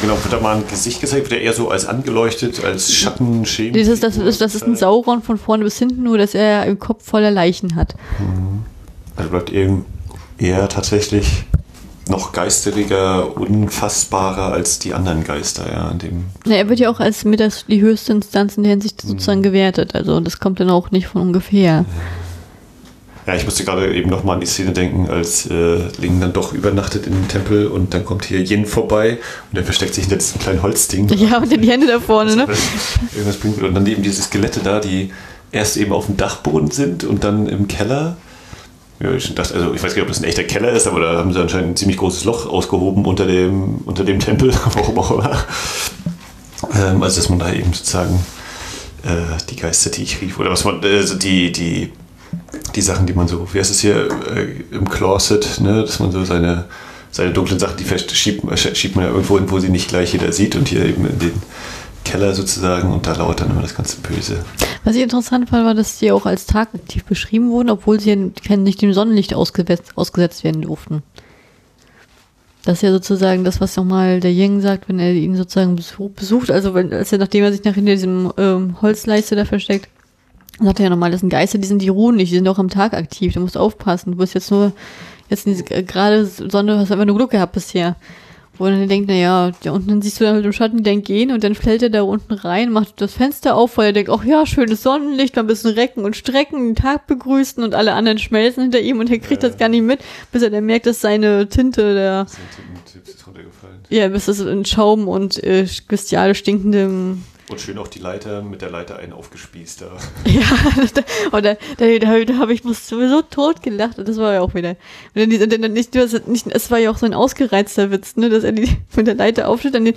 genau, wird da mal ein Gesicht gezeigt, wird er eher so als angeleuchtet, als Schatten, Schemen. Das ist, das, ist, das ist ein Sauron von vorne bis hinten, nur dass er im Kopf voller Leichen hat. Also bleibt eben eher tatsächlich noch geisteriger, unfassbarer als die anderen Geister, ja. In dem ja, er wird ja auch als mit das, die höchste Instanz in der Hinsicht sozusagen mhm. gewertet. Also das kommt dann auch nicht von ungefähr. Ja, ich musste gerade eben noch mal an die Szene denken, als äh, Ling dann doch übernachtet in dem Tempel und dann kommt hier Yin vorbei und er versteckt sich hinter diesem kleinen Holzding. Ja, und die Hände da vorne, ne? [laughs] Irgendwas bringt. Und dann eben diese Skelette da, die erst eben auf dem Dachboden sind und dann im Keller ja, ich dachte, also ich weiß nicht, ob das ein echter Keller ist, aber da haben sie anscheinend ein ziemlich großes Loch ausgehoben unter dem, unter dem Tempel, [laughs] warum auch immer. Ähm, also dass man da eben sozusagen äh, die Geister, die ich rief, oder was man, also die, die, die Sachen, die man so, wie heißt es hier, äh, im Closet, ne, dass man so seine, seine dunklen Sachen, die schiebt, schiebt man ja irgendwo hin, wo sie nicht gleich jeder sieht und hier eben in den Keller sozusagen und da lauert dann immer das ganze Böse. Was ich interessant fand, war, dass sie auch als tagaktiv beschrieben wurden, obwohl sie nicht dem Sonnenlicht ausgesetzt, ausgesetzt werden durften. Das ist ja sozusagen das, was nochmal der Ying sagt, wenn er ihn sozusagen besucht, also wenn, als er, nachdem er sich nach hinter diesem ähm, Holzleiste da versteckt, sagt er ja nochmal, das sind Geister, die sind die ruhen nicht, die sind auch am Tag aktiv, du musst aufpassen, du bist jetzt nur, jetzt äh, gerade Sonne, hast einfach nur Glück gehabt bisher. Wo dann denkt, naja, ja, und dann siehst du dann mit dem Schatten den gehen und dann fällt er da unten rein, macht das Fenster auf, weil er denkt, ach ja, schönes Sonnenlicht, mal ein bisschen recken und strecken, den Tag begrüßen und alle anderen schmelzen hinter ihm und er kriegt ja. das gar nicht mit, bis er dann merkt, dass seine Tinte der. Ja, bis das in Schaum und äh, bestiale stinkendem und schön auch die Leiter mit der Leiter einen aufgespießt. Ja, [laughs] oder da, da, da habe ich sowieso tot gelacht und das war ja auch wieder. Und dann, dann nicht, nicht, es war ja auch so ein ausgereizter Witz, ne, dass er die mit der Leiter aufsteht, dann den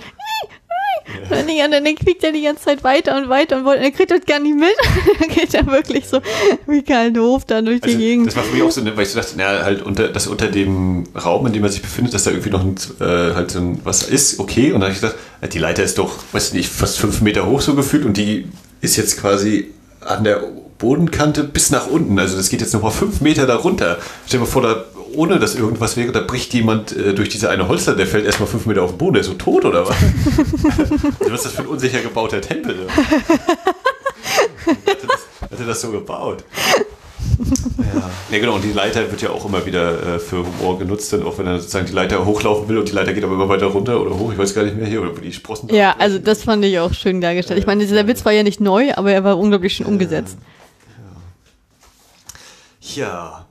Ja. Und dann, dann kriegt er die ganze Zeit weiter und weiter und er kriegt das gar nicht mit. [laughs] dann geht er wirklich so wie Karl Doof da durch also, die Gegend. Das war für mich auch so, weil ich so dachte, na, halt unter, dass unter dem Raum, in dem man sich befindet, dass da irgendwie noch ein, äh, halt so ein, was ist, okay. Und dann habe ich gedacht, die Leiter ist doch, weiß nicht, fast fünf Meter hoch so gefühlt und die ist jetzt quasi an der Bodenkante bis nach unten. Also das geht jetzt nochmal fünf Meter darunter. Stell dir mal vor, da, ohne dass irgendwas wäre, da bricht jemand äh, durch diese eine Holster, der fällt erstmal fünf Meter auf den Boden, der ist so tot oder was? [laughs] was ist das für ein unsicher gebauter Tempel? [laughs] hatte, das, hatte das so gebaut? Ja. ja, genau. Und die Leiter wird ja auch immer wieder äh, für Humor genutzt, dann auch wenn er sozusagen die Leiter hochlaufen will und die Leiter geht aber immer weiter runter oder hoch, ich weiß gar nicht mehr hier, oder wo die Sprossen. Ja, also das fand ich auch schön dargestellt. Ich meine, dieser Witz war ja nicht neu, aber er war unglaublich schön umgesetzt. Ja. ja.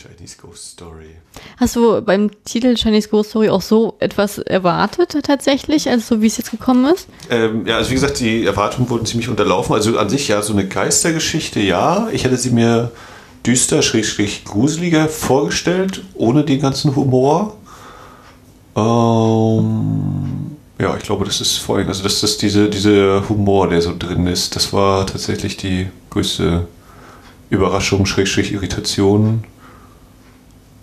Chinese Ghost Story. Hast du beim Titel Chinese Ghost Story auch so etwas erwartet tatsächlich, also so wie es jetzt gekommen ist? Ähm, ja, also wie gesagt, die Erwartungen wurden ziemlich unterlaufen. Also an sich ja, so eine Geistergeschichte, ja. Ich hätte sie mir düster, schrägstrich gruseliger vorgestellt, ohne den ganzen Humor. Ähm, ja, ich glaube, das ist vor allem, also das ist diese, dieser Humor, der so drin ist, das war tatsächlich die größte Überraschung, Schrägstrich Irritation.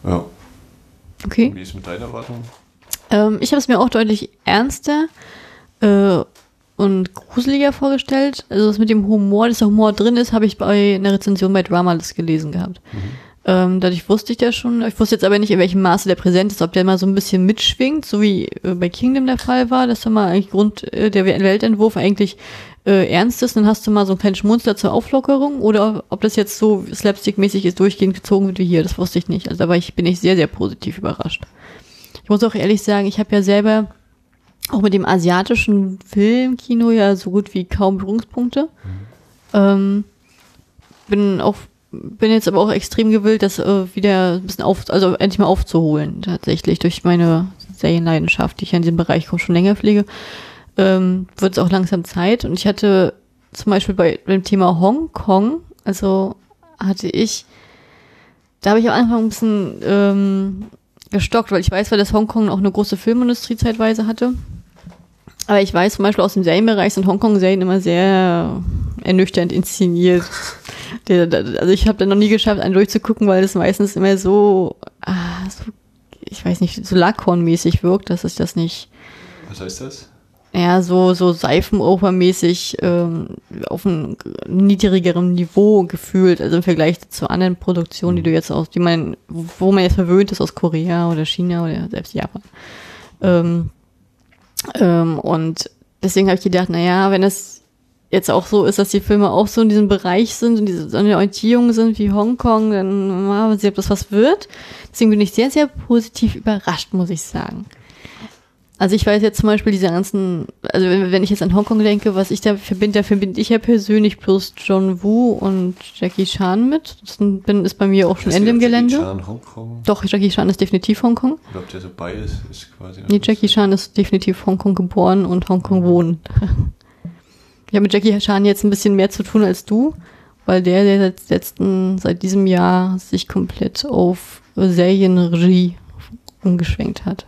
Ja. Okay. Wie ist mit deiner Erwartung? Ähm, ich habe es mir auch deutlich ernster äh, und gruseliger vorgestellt. Also das mit dem Humor, dass der Humor drin ist, habe ich bei einer Rezension bei Dramalist gelesen gehabt. Mhm. Ähm, dadurch wusste ich ja schon. Ich wusste jetzt aber nicht, in welchem Maße der präsent ist, ob der mal so ein bisschen mitschwingt, so wie äh, bei Kingdom der Fall war, dass da mal eigentlich Grund äh, der Weltentwurf eigentlich äh, ernst ist, dann hast du mal so einen kleinen Schmunzler zur Auflockerung oder ob das jetzt so slapstick-mäßig ist, durchgehend gezogen wird wie hier, das wusste ich nicht. Also war ich, bin ich sehr, sehr positiv überrascht. Ich muss auch ehrlich sagen, ich habe ja selber auch mit dem asiatischen Filmkino ja so gut wie kaum Berührungspunkte. Mhm. Ähm, bin auch bin jetzt aber auch extrem gewillt, das äh, wieder ein bisschen auf, also endlich mal aufzuholen, tatsächlich, durch meine Serienleidenschaft, die ich in diesem Bereich schon länger pflege, ähm, wird es auch langsam Zeit. Und ich hatte zum Beispiel bei dem Thema Hongkong, also hatte ich, da habe ich am Anfang ein bisschen ähm, gestockt, weil ich weiß, weil das Hongkong auch eine große Filmindustrie zeitweise hatte. Aber ich weiß zum Beispiel aus dem Serienbereich sind Hongkong-Serien immer sehr ernüchternd inszeniert. [laughs] also ich habe da noch nie geschafft, einen durchzugucken, weil es meistens immer so, ah, so ich weiß nicht, so Lackhorn-mäßig wirkt, dass ich das nicht. Was heißt das? Ja, so, so Seifenoper-mäßig ähm, auf einem niedrigeren Niveau gefühlt, also im Vergleich zu anderen Produktionen, die du jetzt aus, die man, wo man jetzt verwöhnt ist aus Korea oder China oder selbst Japan. Ähm, ähm, und deswegen habe ich gedacht, naja, wenn es jetzt auch so ist, dass die Filme auch so in diesem Bereich sind und diese so eine Orientierung sind wie Hongkong, dann mal sehen, ob das was wird. Deswegen bin ich sehr, sehr positiv überrascht, muss ich sagen. Also ich weiß jetzt zum Beispiel diese ganzen, also wenn, wenn ich jetzt an Hongkong denke, was ich da verbinde, da verbinde ich ja persönlich bloß John Woo und Jackie Chan mit. Das bin, ist bei mir auch schon Ende im Gelände. Jackie Chan Hongkong? Doch, Jackie Chan ist definitiv Hongkong. Ich glaube, der so bei ist, ist quasi. Nee, Jackie Chan ist definitiv Hongkong geboren und Hongkong wohnt. Ich habe mit Jackie Chan jetzt ein bisschen mehr zu tun als du, weil der, der seit, letzten, seit diesem Jahr sich komplett auf Serienregie umgeschwenkt hat.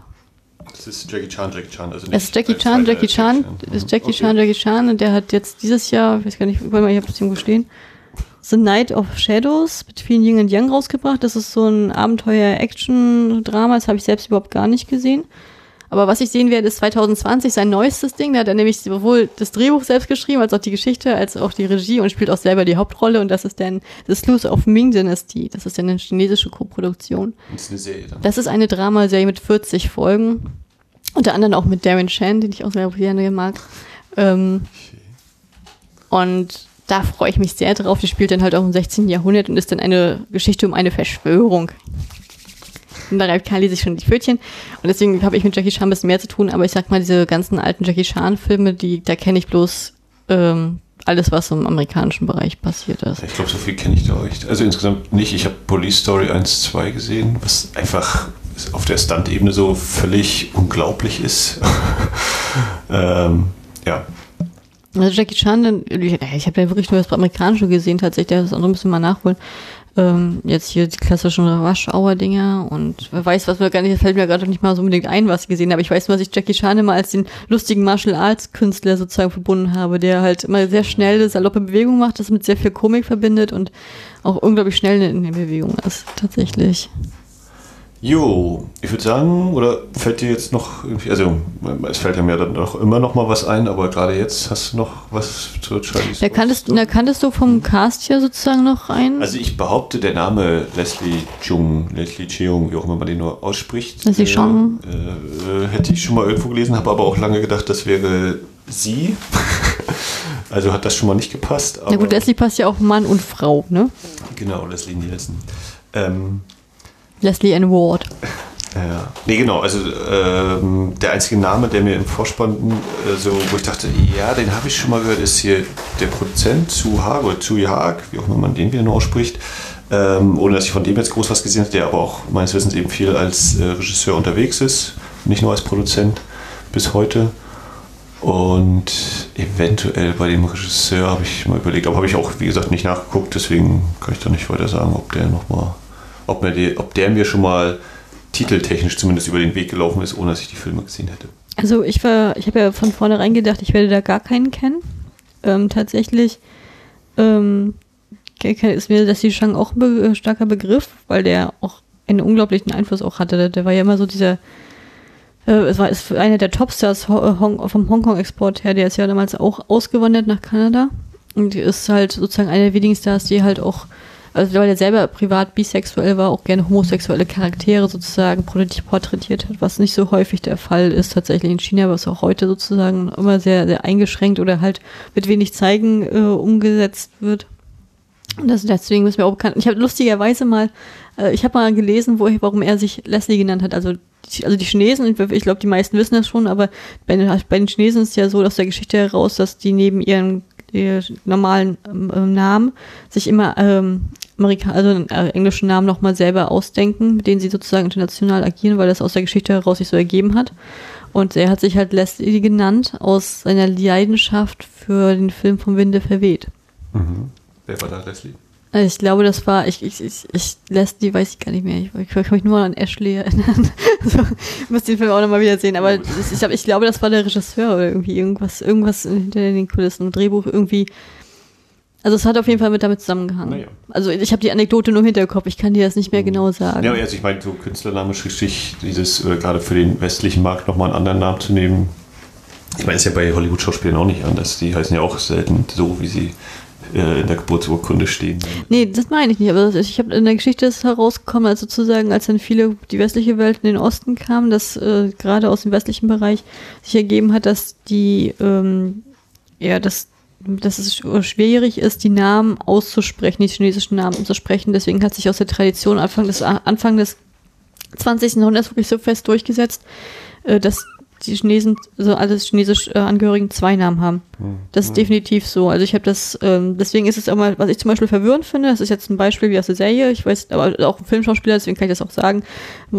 Das ist Jackie Chan, Jackie Chan. Also es ist Jackie Chan, Jackie Chan, Jackie ist Jackie okay. Chan, Jackie Chan und der hat jetzt dieses Jahr, ich weiß gar nicht, ich habe das irgendwo stehen, The Night of Shadows mit vielen Yin und Yang rausgebracht. Das ist so ein Abenteuer-Action-Drama, das habe ich selbst überhaupt gar nicht gesehen. Aber was ich sehen werde, ist 2020 sein neuestes Ding. Da hat er nämlich sowohl das Drehbuch selbst geschrieben, als auch die Geschichte, als auch die Regie und spielt auch selber die Hauptrolle. Und das ist dann The Sleuth of Ming Dynasty. Das ist dann eine chinesische Koproduktion. Das ist eine Serie dann. Das ist eine Dramaserie mit 40 Folgen. Unter anderem auch mit Darren Shan, den ich auch sehr gerne mag. Ähm, okay. Und da freue ich mich sehr drauf. Die spielt dann halt auch im 16. Jahrhundert und ist dann eine Geschichte um eine Verschwörung. Und da reibt Kali sich schon die Pfötchen. Und deswegen habe ich mit Jackie Chan ein bisschen mehr zu tun. Aber ich sag mal, diese ganzen alten Jackie Chan-Filme, die, da kenne ich bloß ähm, alles, was im amerikanischen Bereich passiert ist. Ich glaube, so viel kenne ich da euch. Also insgesamt nicht. Ich habe Police Story 1, 2 gesehen, was einfach auf der Stunt-Ebene so völlig unglaublich ist. [laughs] ähm, ja. Also Jackie Chan, ich habe ja wirklich nur das Amerikanische gesehen, tatsächlich, das andere müssen wir mal nachholen. Ähm, jetzt hier die klassischen Rush-Hour-Dinger und wer weiß, was mir gar nicht, das fällt mir gerade nicht mal so unbedingt ein, was ich gesehen habe. Ich weiß nur, dass ich Jackie Chan immer als den lustigen Martial Arts-Künstler sozusagen verbunden habe, der halt immer sehr schnell saloppe Bewegung macht, das mit sehr viel Komik verbindet und auch unglaublich schnell in der Bewegung ist, tatsächlich. Jo, ich würde sagen, oder fällt dir jetzt noch irgendwie, also es fällt ja mir dann doch immer noch mal was ein, aber gerade jetzt hast du noch was zur Charlie's Da kanntest, da kanntest du vom Cast hier sozusagen noch ein? Also ich behaupte, der Name Leslie Chung, Leslie Cheung, wie auch immer man den nur ausspricht, Leslie äh, Chung. Äh, hätte ich schon mal irgendwo gelesen, habe aber auch lange gedacht, das wäre sie. [laughs] also hat das schon mal nicht gepasst. Na gut, Leslie passt ja auch Mann und Frau, ne? Genau, Leslie Nielsen. Ähm, Leslie Ann Ward. Ja. Nee, genau. Also ähm, der einzige Name, der mir im Vorspann äh, so, wo ich dachte, ja, den habe ich schon mal gehört, ist hier der Produzent zu Haag oder zu Haag, wie auch immer man den wieder nur ausspricht. Ähm, ohne dass ich von dem jetzt groß was gesehen habe, der aber auch meines Wissens eben viel als äh, Regisseur unterwegs ist, nicht nur als Produzent bis heute. Und eventuell bei dem Regisseur habe ich mal überlegt, aber habe ich auch, wie gesagt, nicht nachgeguckt, deswegen kann ich da nicht weiter sagen, ob der nochmal ob, mir die, ob der mir schon mal titeltechnisch zumindest über den Weg gelaufen ist, ohne dass ich die Filme gesehen hätte. Also ich war, ich habe ja von vornherein gedacht, ich werde da gar keinen kennen. Ähm, tatsächlich ähm, ist mir das die Shang auch ein be starker Begriff, weil der auch einen unglaublichen Einfluss auch hatte. Der, war ja immer so dieser, äh, es war ist einer der Topstars Hong, vom Hongkong-Export her, der ist ja damals auch ausgewandert nach Kanada und ist halt sozusagen einer der wenigen Stars, die halt auch also weil er selber privat bisexuell war, auch gerne homosexuelle Charaktere sozusagen porträtiert hat, was nicht so häufig der Fall ist tatsächlich in China, was auch heute sozusagen immer sehr, sehr eingeschränkt oder halt mit wenig Zeigen äh, umgesetzt wird. Und das, deswegen ist mir auch bekannt. Ich habe lustigerweise mal, äh, ich habe mal gelesen, wo, warum er sich Leslie genannt hat. Also also die Chinesen, ich glaube, die meisten wissen das schon, aber bei den, bei den Chinesen ist es ja so aus der Geschichte heraus, dass die neben ihren normalen ähm, Namen sich immer ähm, Amerika also einen äh, englischen Namen nochmal selber ausdenken, mit denen sie sozusagen international agieren, weil das aus der Geschichte heraus sich so ergeben hat. Und er hat sich halt Leslie genannt aus seiner Leidenschaft für den Film vom Winde verweht. Mhm. Wer war da Leslie? Also ich glaube, das war, ich, ich, ich, ich Leslie weiß ich gar nicht mehr. Ich, ich kann mich nur an Ashley erinnern. [laughs] so, ich muss den Film auch nochmal wieder sehen. Aber ich, ich, ich glaube, das war der Regisseur oder irgendwie irgendwas, irgendwas hinter den Kulissen. Drehbuch irgendwie also es hat auf jeden Fall mit damit zusammengehangen. Naja. Also ich habe die Anekdote nur im Hinterkopf, ich kann dir das nicht mehr genau sagen. Ja, also ich meine, so Künstlername schriftlich, dieses, oder gerade für den westlichen Markt nochmal einen anderen Namen zu nehmen. Ich meine, ist ja bei Hollywood-Schauspielern auch nicht anders. Die heißen ja auch selten so, wie sie äh, in der Geburtsurkunde stehen. Nee, das meine ich nicht. Aber ich habe in der Geschichte ist herausgekommen, als sozusagen, als dann viele die westliche Welt in den Osten kamen, dass äh, gerade aus dem westlichen Bereich sich ergeben hat, dass die ähm, ja, dass dass es schwierig ist, die Namen auszusprechen, die chinesischen Namen auszusprechen. Deswegen hat sich aus der Tradition Anfang des, Anfang des 20. Jahrhunderts wirklich so fest durchgesetzt, äh, dass die Chinesen, also alles chinesisch äh, Angehörigen zwei Namen haben. Hm. Das ist hm. definitiv so. Also ich habe das, ähm, deswegen ist es auch mal, was ich zum Beispiel verwirrend finde, das ist jetzt ein Beispiel wie aus der Serie, ich weiß, aber auch ein Filmschauspieler, deswegen kann ich das auch sagen,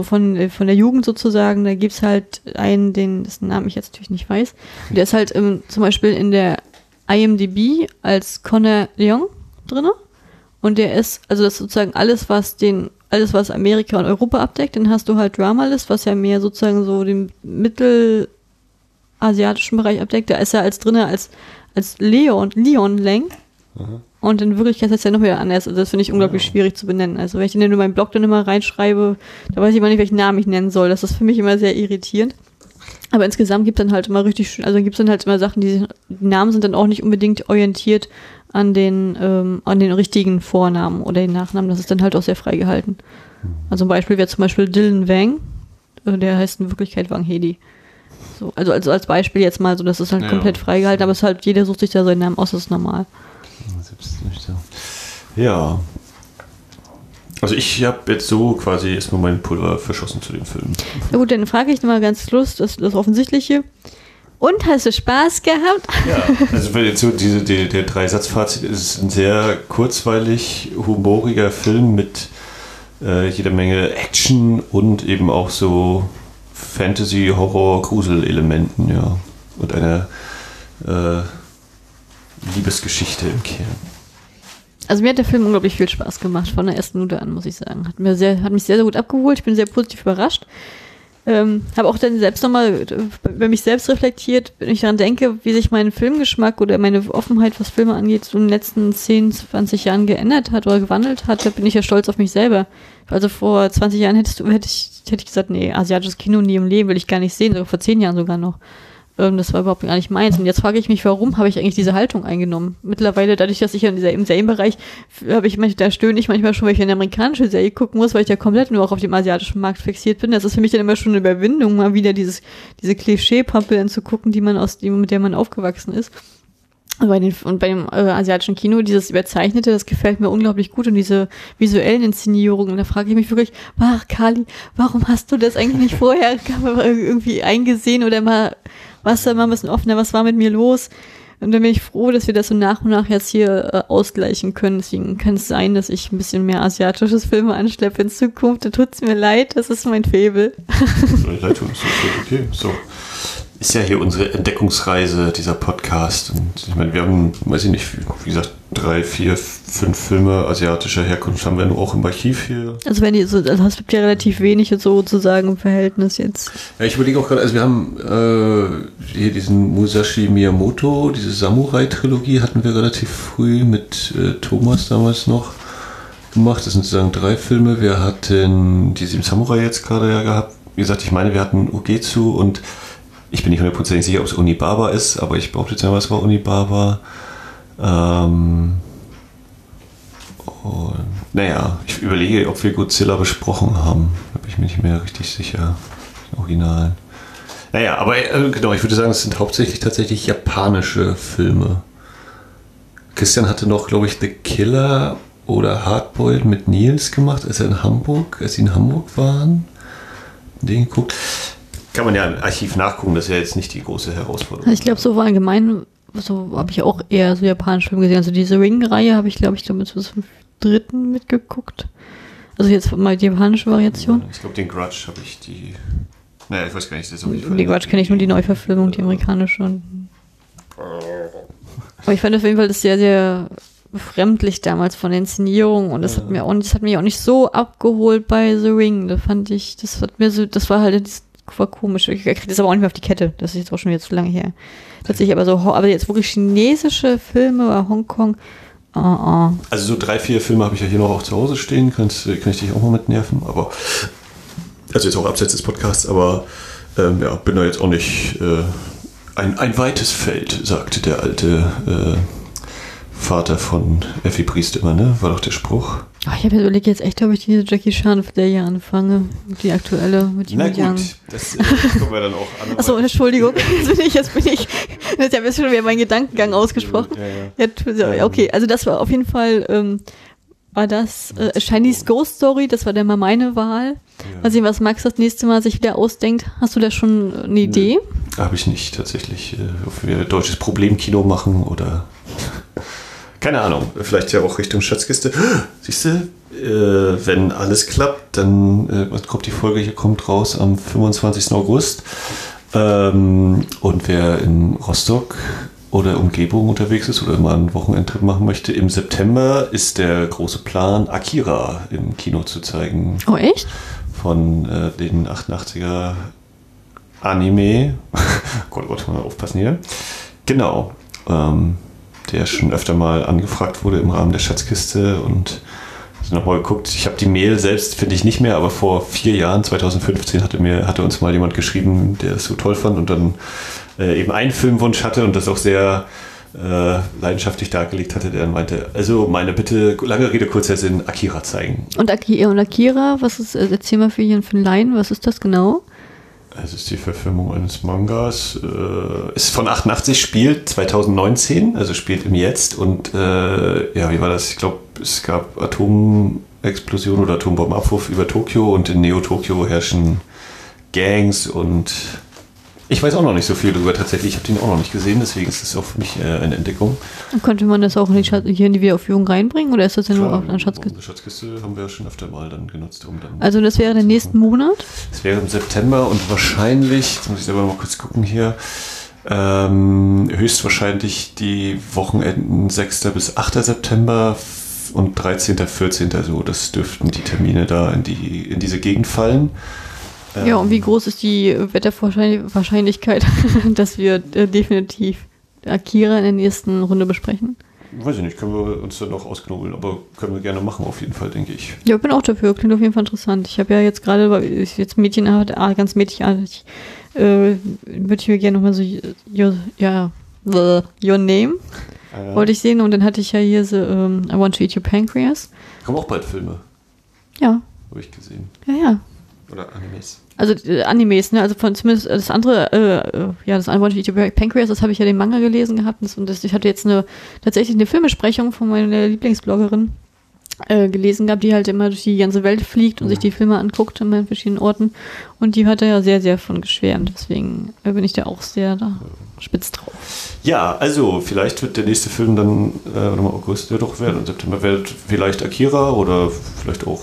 von, äh, von der Jugend sozusagen, da gibt's halt einen, den, dessen Namen ich jetzt natürlich nicht weiß, [laughs] der ist halt ähm, zum Beispiel in der IMDb als Connor Leong drin. Und der ist, also das ist sozusagen alles, was den, alles, was Amerika und Europa abdeckt, dann hast du halt Dramalist, was ja mehr sozusagen so den mittelasiatischen Bereich abdeckt. Da ist er als drinne als, als Leon, Leon Lang. Mhm. Und in Wirklichkeit ist er noch wieder anders. Also das finde ich unglaublich ja. schwierig zu benennen. Also wenn ich den in meinen Blog dann immer reinschreibe, da weiß ich immer nicht, welchen Namen ich nennen soll. Das ist für mich immer sehr irritierend. Aber insgesamt gibt es dann halt immer richtig, also gibt es dann halt immer Sachen, die, die Namen sind dann auch nicht unbedingt orientiert an den, ähm, an den richtigen Vornamen oder den Nachnamen. Das ist dann halt auch sehr frei gehalten. Also ein Beispiel wäre zum Beispiel Dylan Wang, äh, der heißt in Wirklichkeit Wang Hedi. So, also, also als Beispiel jetzt mal so, das ist halt ja, komplett freigehalten, aber es ist halt, jeder sucht sich da seinen Namen aus, das ist normal. Ja, also ich habe jetzt so quasi erstmal mein Pulver verschossen zu dem Film. Na gut, dann frage ich mal ganz Lust, das, das Offensichtliche. Und hast du Spaß gehabt? Ja, also jetzt so diese, die, der Dreisatzfazit ist ein sehr kurzweilig, humoriger Film mit äh, jeder Menge Action und eben auch so Fantasy, Horror, Grusel-Elementen, ja. Und einer äh, Liebesgeschichte im Kern. Also mir hat der Film unglaublich viel Spaß gemacht, von der ersten Minute an, muss ich sagen. Hat, mir sehr, hat mich sehr, sehr gut abgeholt. Ich bin sehr positiv überrascht. Ähm, habe auch dann selbst nochmal bei mich selbst reflektiert, wenn ich daran denke, wie sich mein Filmgeschmack oder meine Offenheit, was Filme angeht, so in den letzten 10, 20 Jahren geändert hat oder gewandelt hat, da bin ich ja stolz auf mich selber. Also vor 20 Jahren hättest du, hätte ich, hätte ich gesagt, nee, asiatisches Kino nie im Leben will ich gar nicht sehen, sogar vor 10 Jahren sogar noch. Ähm, das war überhaupt gar nicht meins. Und jetzt frage ich mich, warum habe ich eigentlich diese Haltung eingenommen? Mittlerweile, dadurch, dass ich in dieser, im Serienbereich, habe ich manchmal, da stöhne ich manchmal schon, weil ich eine amerikanische Serie gucken muss, weil ich ja komplett nur auch auf dem asiatischen Markt fixiert bin. Das ist für mich dann immer schon eine Überwindung, mal wieder dieses, diese Klischee-Pappe zu gucken, die man aus dem, mit der man aufgewachsen ist. Bei den, und bei dem äh, asiatischen Kino, dieses Überzeichnete, das gefällt mir unglaublich gut und diese visuellen Inszenierungen. Da frage ich mich wirklich, ach Kali, warum hast du das eigentlich nicht vorher [laughs] irgendwie eingesehen oder mal was da mal ein bisschen offener, was war mit mir los? Und dann bin ich froh, dass wir das so nach und nach jetzt hier äh, ausgleichen können. Deswegen kann es sein, dass ich ein bisschen mehr asiatisches Filme anschleppe in Zukunft. Da tut es mir leid, das ist mein Faible. Leid tun, ist okay. So ist ja hier unsere Entdeckungsreise, dieser Podcast. Und ich meine, wir haben, weiß ich nicht, wie gesagt, drei, vier, fünf Filme asiatischer Herkunft haben wir nur auch im Archiv hier. Also wenn die so, also es gibt ja relativ wenig sozusagen im Verhältnis jetzt. Ja, ich überlege auch gerade, also wir haben äh, hier diesen Musashi Miyamoto, diese Samurai-Trilogie hatten wir relativ früh mit äh, Thomas damals noch gemacht. Das sind sozusagen drei Filme. Wir hatten die Sieben Samurai jetzt gerade ja gehabt. Wie gesagt, ich meine, wir hatten Ugetsu und ich bin nicht hundertprozentig sicher, ob es Unibaba ist, aber ich behaupte jetzt mal, es war Unibaba. Ähm, und, naja, ich überlege, ob wir Godzilla besprochen haben. Da bin ich mir nicht mehr richtig sicher. Original. Naja, aber äh, genau, ich würde sagen, es sind hauptsächlich tatsächlich japanische Filme. Christian hatte noch, glaube ich, The Killer oder Hardboiled mit Nils gemacht, als er in Hamburg, als sie in Hamburg waren. Den geguckt. Kann man ja im Archiv nachgucken, das ist ja jetzt nicht die große Herausforderung. Ich glaube, so war allgemein, so habe ich auch eher so japanische Filme gesehen. Also diese Ring-Reihe habe ich, glaube ich, damit zum dritten mitgeguckt. Also jetzt mal die japanische Variation. Ich glaube, den Grudge habe ich die. Naja, ich weiß gar nicht, das ist auch nicht Die Grudge kenne ich nur die Neuverfilmung, die amerikanische. [laughs] Aber ich fand auf jeden Fall das sehr, sehr befremdlich damals von der Inszenierung und das ja. hat mir auch das hat mich auch nicht so abgeholt bei The Ring. Da fand ich, das hat mir so, das war halt war komisch. Ich kriege das aber auch nicht mehr auf die Kette. Das ist jetzt auch schon wieder zu lange her. Tatsächlich aber so, aber jetzt wirklich chinesische Filme oder Hongkong. Oh, oh. Also so drei, vier Filme habe ich ja hier noch auch zu Hause stehen. Kannst, kann ich dich auch mal mit nerven. Aber also jetzt auch abseits des Podcasts, aber ähm, ja, bin da jetzt auch nicht äh, ein, ein weites Feld, sagte der alte äh, Vater von Effi Priest immer, ne? War doch der Spruch. Ach, ich habe überlegt jetzt echt, ob ich diese Jackie Chan Serie anfange. Die aktuelle mit Na gut, Young. das äh, gucken wir dann auch an. Achso, Entschuldigung. [laughs] Jetzt bin ich, jetzt bin ich, jetzt habe ich schon wieder meinen Gedankengang ausgesprochen. Ja, ja. ja, okay, also das war auf jeden Fall, ähm, war das äh, Chinese Ghost Story, das war dann mal meine Wahl. Ja. Mal sehen, was Max das nächste Mal sich wieder ausdenkt. Hast du da schon eine Idee? Habe ich nicht tatsächlich. Äh, ob wir deutsches Problemkino machen oder keine Ahnung, vielleicht ja auch Richtung Schatzkiste. Siehst du, äh, wenn alles klappt, dann äh, kommt die Folge hier kommt raus am 25. August. Ähm, und wer in Rostock oder Umgebung unterwegs ist oder mal einen Wochenendtrip machen möchte, im September ist der große Plan, Akira im Kino zu zeigen. Oh, echt? Von äh, den 88er Anime. [laughs] Gott, Gott, mal aufpassen hier. Genau. Ähm, der schon öfter mal angefragt wurde im Rahmen der Schatzkiste und nochmal geguckt. Ich habe die Mail selbst, finde ich nicht mehr, aber vor vier Jahren, 2015, hatte, mir, hatte uns mal jemand geschrieben, der es so toll fand und dann äh, eben einen Filmwunsch hatte und das auch sehr äh, leidenschaftlich dargelegt hatte, der dann meinte, also meine Bitte, lange Rede, kurzer Sinn, Akira zeigen. Und, Akira, was ist, erzähl mal für für einen Laien, was ist das genau? Es ist die Verfilmung eines Mangas. Äh, ist von 88, spielt 2019, also spielt im Jetzt. Und äh, ja, wie war das? Ich glaube, es gab Atomexplosion oder Atombombenabwurf über Tokio und in Neo-Tokio herrschen Gangs und ich weiß auch noch nicht so viel darüber tatsächlich. Ich habe den auch noch nicht gesehen, deswegen ist es auch für mich äh, eine Entdeckung. Könnte man das auch in die Schatz hier in die Wiederaufführung reinbringen oder ist das ja nur auf einer Schatzkiste? Eine Schatzkiste haben wir ja schon öfter mal dann genutzt. Um dann also das wäre der nächsten Monat? Das wäre im September und wahrscheinlich, jetzt muss ich aber mal kurz gucken hier, Ähm, höchstwahrscheinlich die Wochenenden 6. bis 8. September und 13. 14. so. Das dürften die Termine da in, die, in diese Gegend fallen. Ja, und wie Ähm, groß ist die Wetterwahrscheinlichkeit, [laughs] dass wir äh, definitiv Akira in der nächsten Runde besprechen? Weiß ich nicht, können wir uns dann noch ausknobeln, aber können wir gerne machen, auf jeden Fall, denke ich. Ja, ich bin auch dafür. Klingt auf jeden Fall interessant. Ich habe ja jetzt gerade, weil ich jetzt Mädchenart, ah, ganz mädchenartig, äh, würde ich mir gerne nochmal so, ja, the, Your Name Äh, wollte ich sehen und dann hatte ich ja hier so, ähm, I Want to Eat Your Pancreas. kommen auch bald Filme, Ja, habe ich gesehen. ja, ja. Oder Animes. Also äh, Animes, ne? Also von zumindest äh, das andere, äh, ja, das Eat Your Pancreas, das habe ich ja den Manga gelesen gehabt und, das, ich hatte jetzt eine tatsächlich eine Filmesprechung von meiner Lieblingsbloggerin äh, gelesen gehabt, die halt immer durch die ganze Welt fliegt und sich die Filme anguckt in verschiedenen Orten und die hat da ja sehr, sehr von geschwärmt. Deswegen äh, bin ich da auch sehr da spitz drauf. Ja, also vielleicht wird der nächste Film dann, äh, warte mal, August, ja doch werden, im September wird vielleicht Akira oder vielleicht auch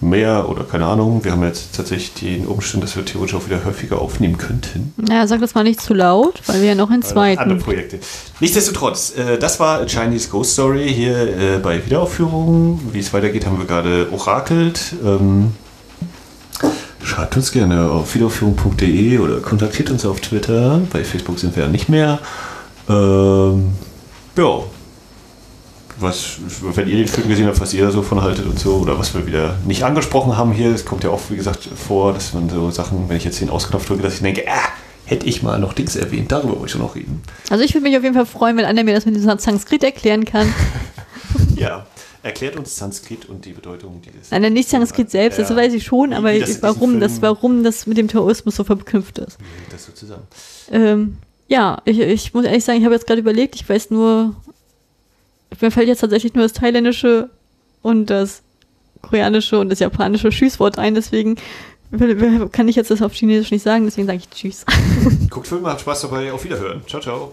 mehr oder keine Ahnung. Wir haben jetzt tatsächlich den Umstand, dass wir theoretisch auch wieder häufiger aufnehmen könnten. Naja, sag das mal nicht zu laut, weil wir ja noch einen Äh, Andere zweiten. Projekte. Nichtsdestotrotz, äh, das war Chinese Ghost Story hier äh, bei Wiederaufführung. Wie es weitergeht, haben wir gerade orakelt. Ähm, schreibt uns gerne auf wiederaufführung.de oder kontaktiert uns auf Twitter. Bei Facebook sind wir ja nicht mehr. Ähm, ja. Was, wenn ihr den Film gesehen habt, was ihr da so von haltet und so, oder was wir wieder nicht angesprochen haben hier, es kommt ja auch, wie gesagt, vor, dass man so Sachen, wenn ich jetzt den Ausknopf drücke, dass ich denke, ah, hätte ich mal noch Dings erwähnt, darüber wollte ich schon noch reden. Also ich würde mich auf jeden Fall freuen, wenn einer mir das mit diesem Sanskrit erklären kann. [laughs] Ja, erklärt uns Sanskrit und die Bedeutung dieses. Nein, nicht Sanskrit selbst, das weiß ich schon, aber das warum das, warum das mit dem Taoismus so verknüpft ist. Wie hängt das so zusammen? Ähm, ja, ich, ich muss ehrlich sagen, ich habe jetzt gerade überlegt, ich weiß nur, mir fällt jetzt tatsächlich nur das thailändische und das koreanische und das japanische Tschüsswort ein, deswegen kann ich jetzt das auf Chinesisch nicht sagen, deswegen sage ich Tschüss. Guckt Filme, habt Spaß dabei, auf Wiederhören. Ciao, ciao.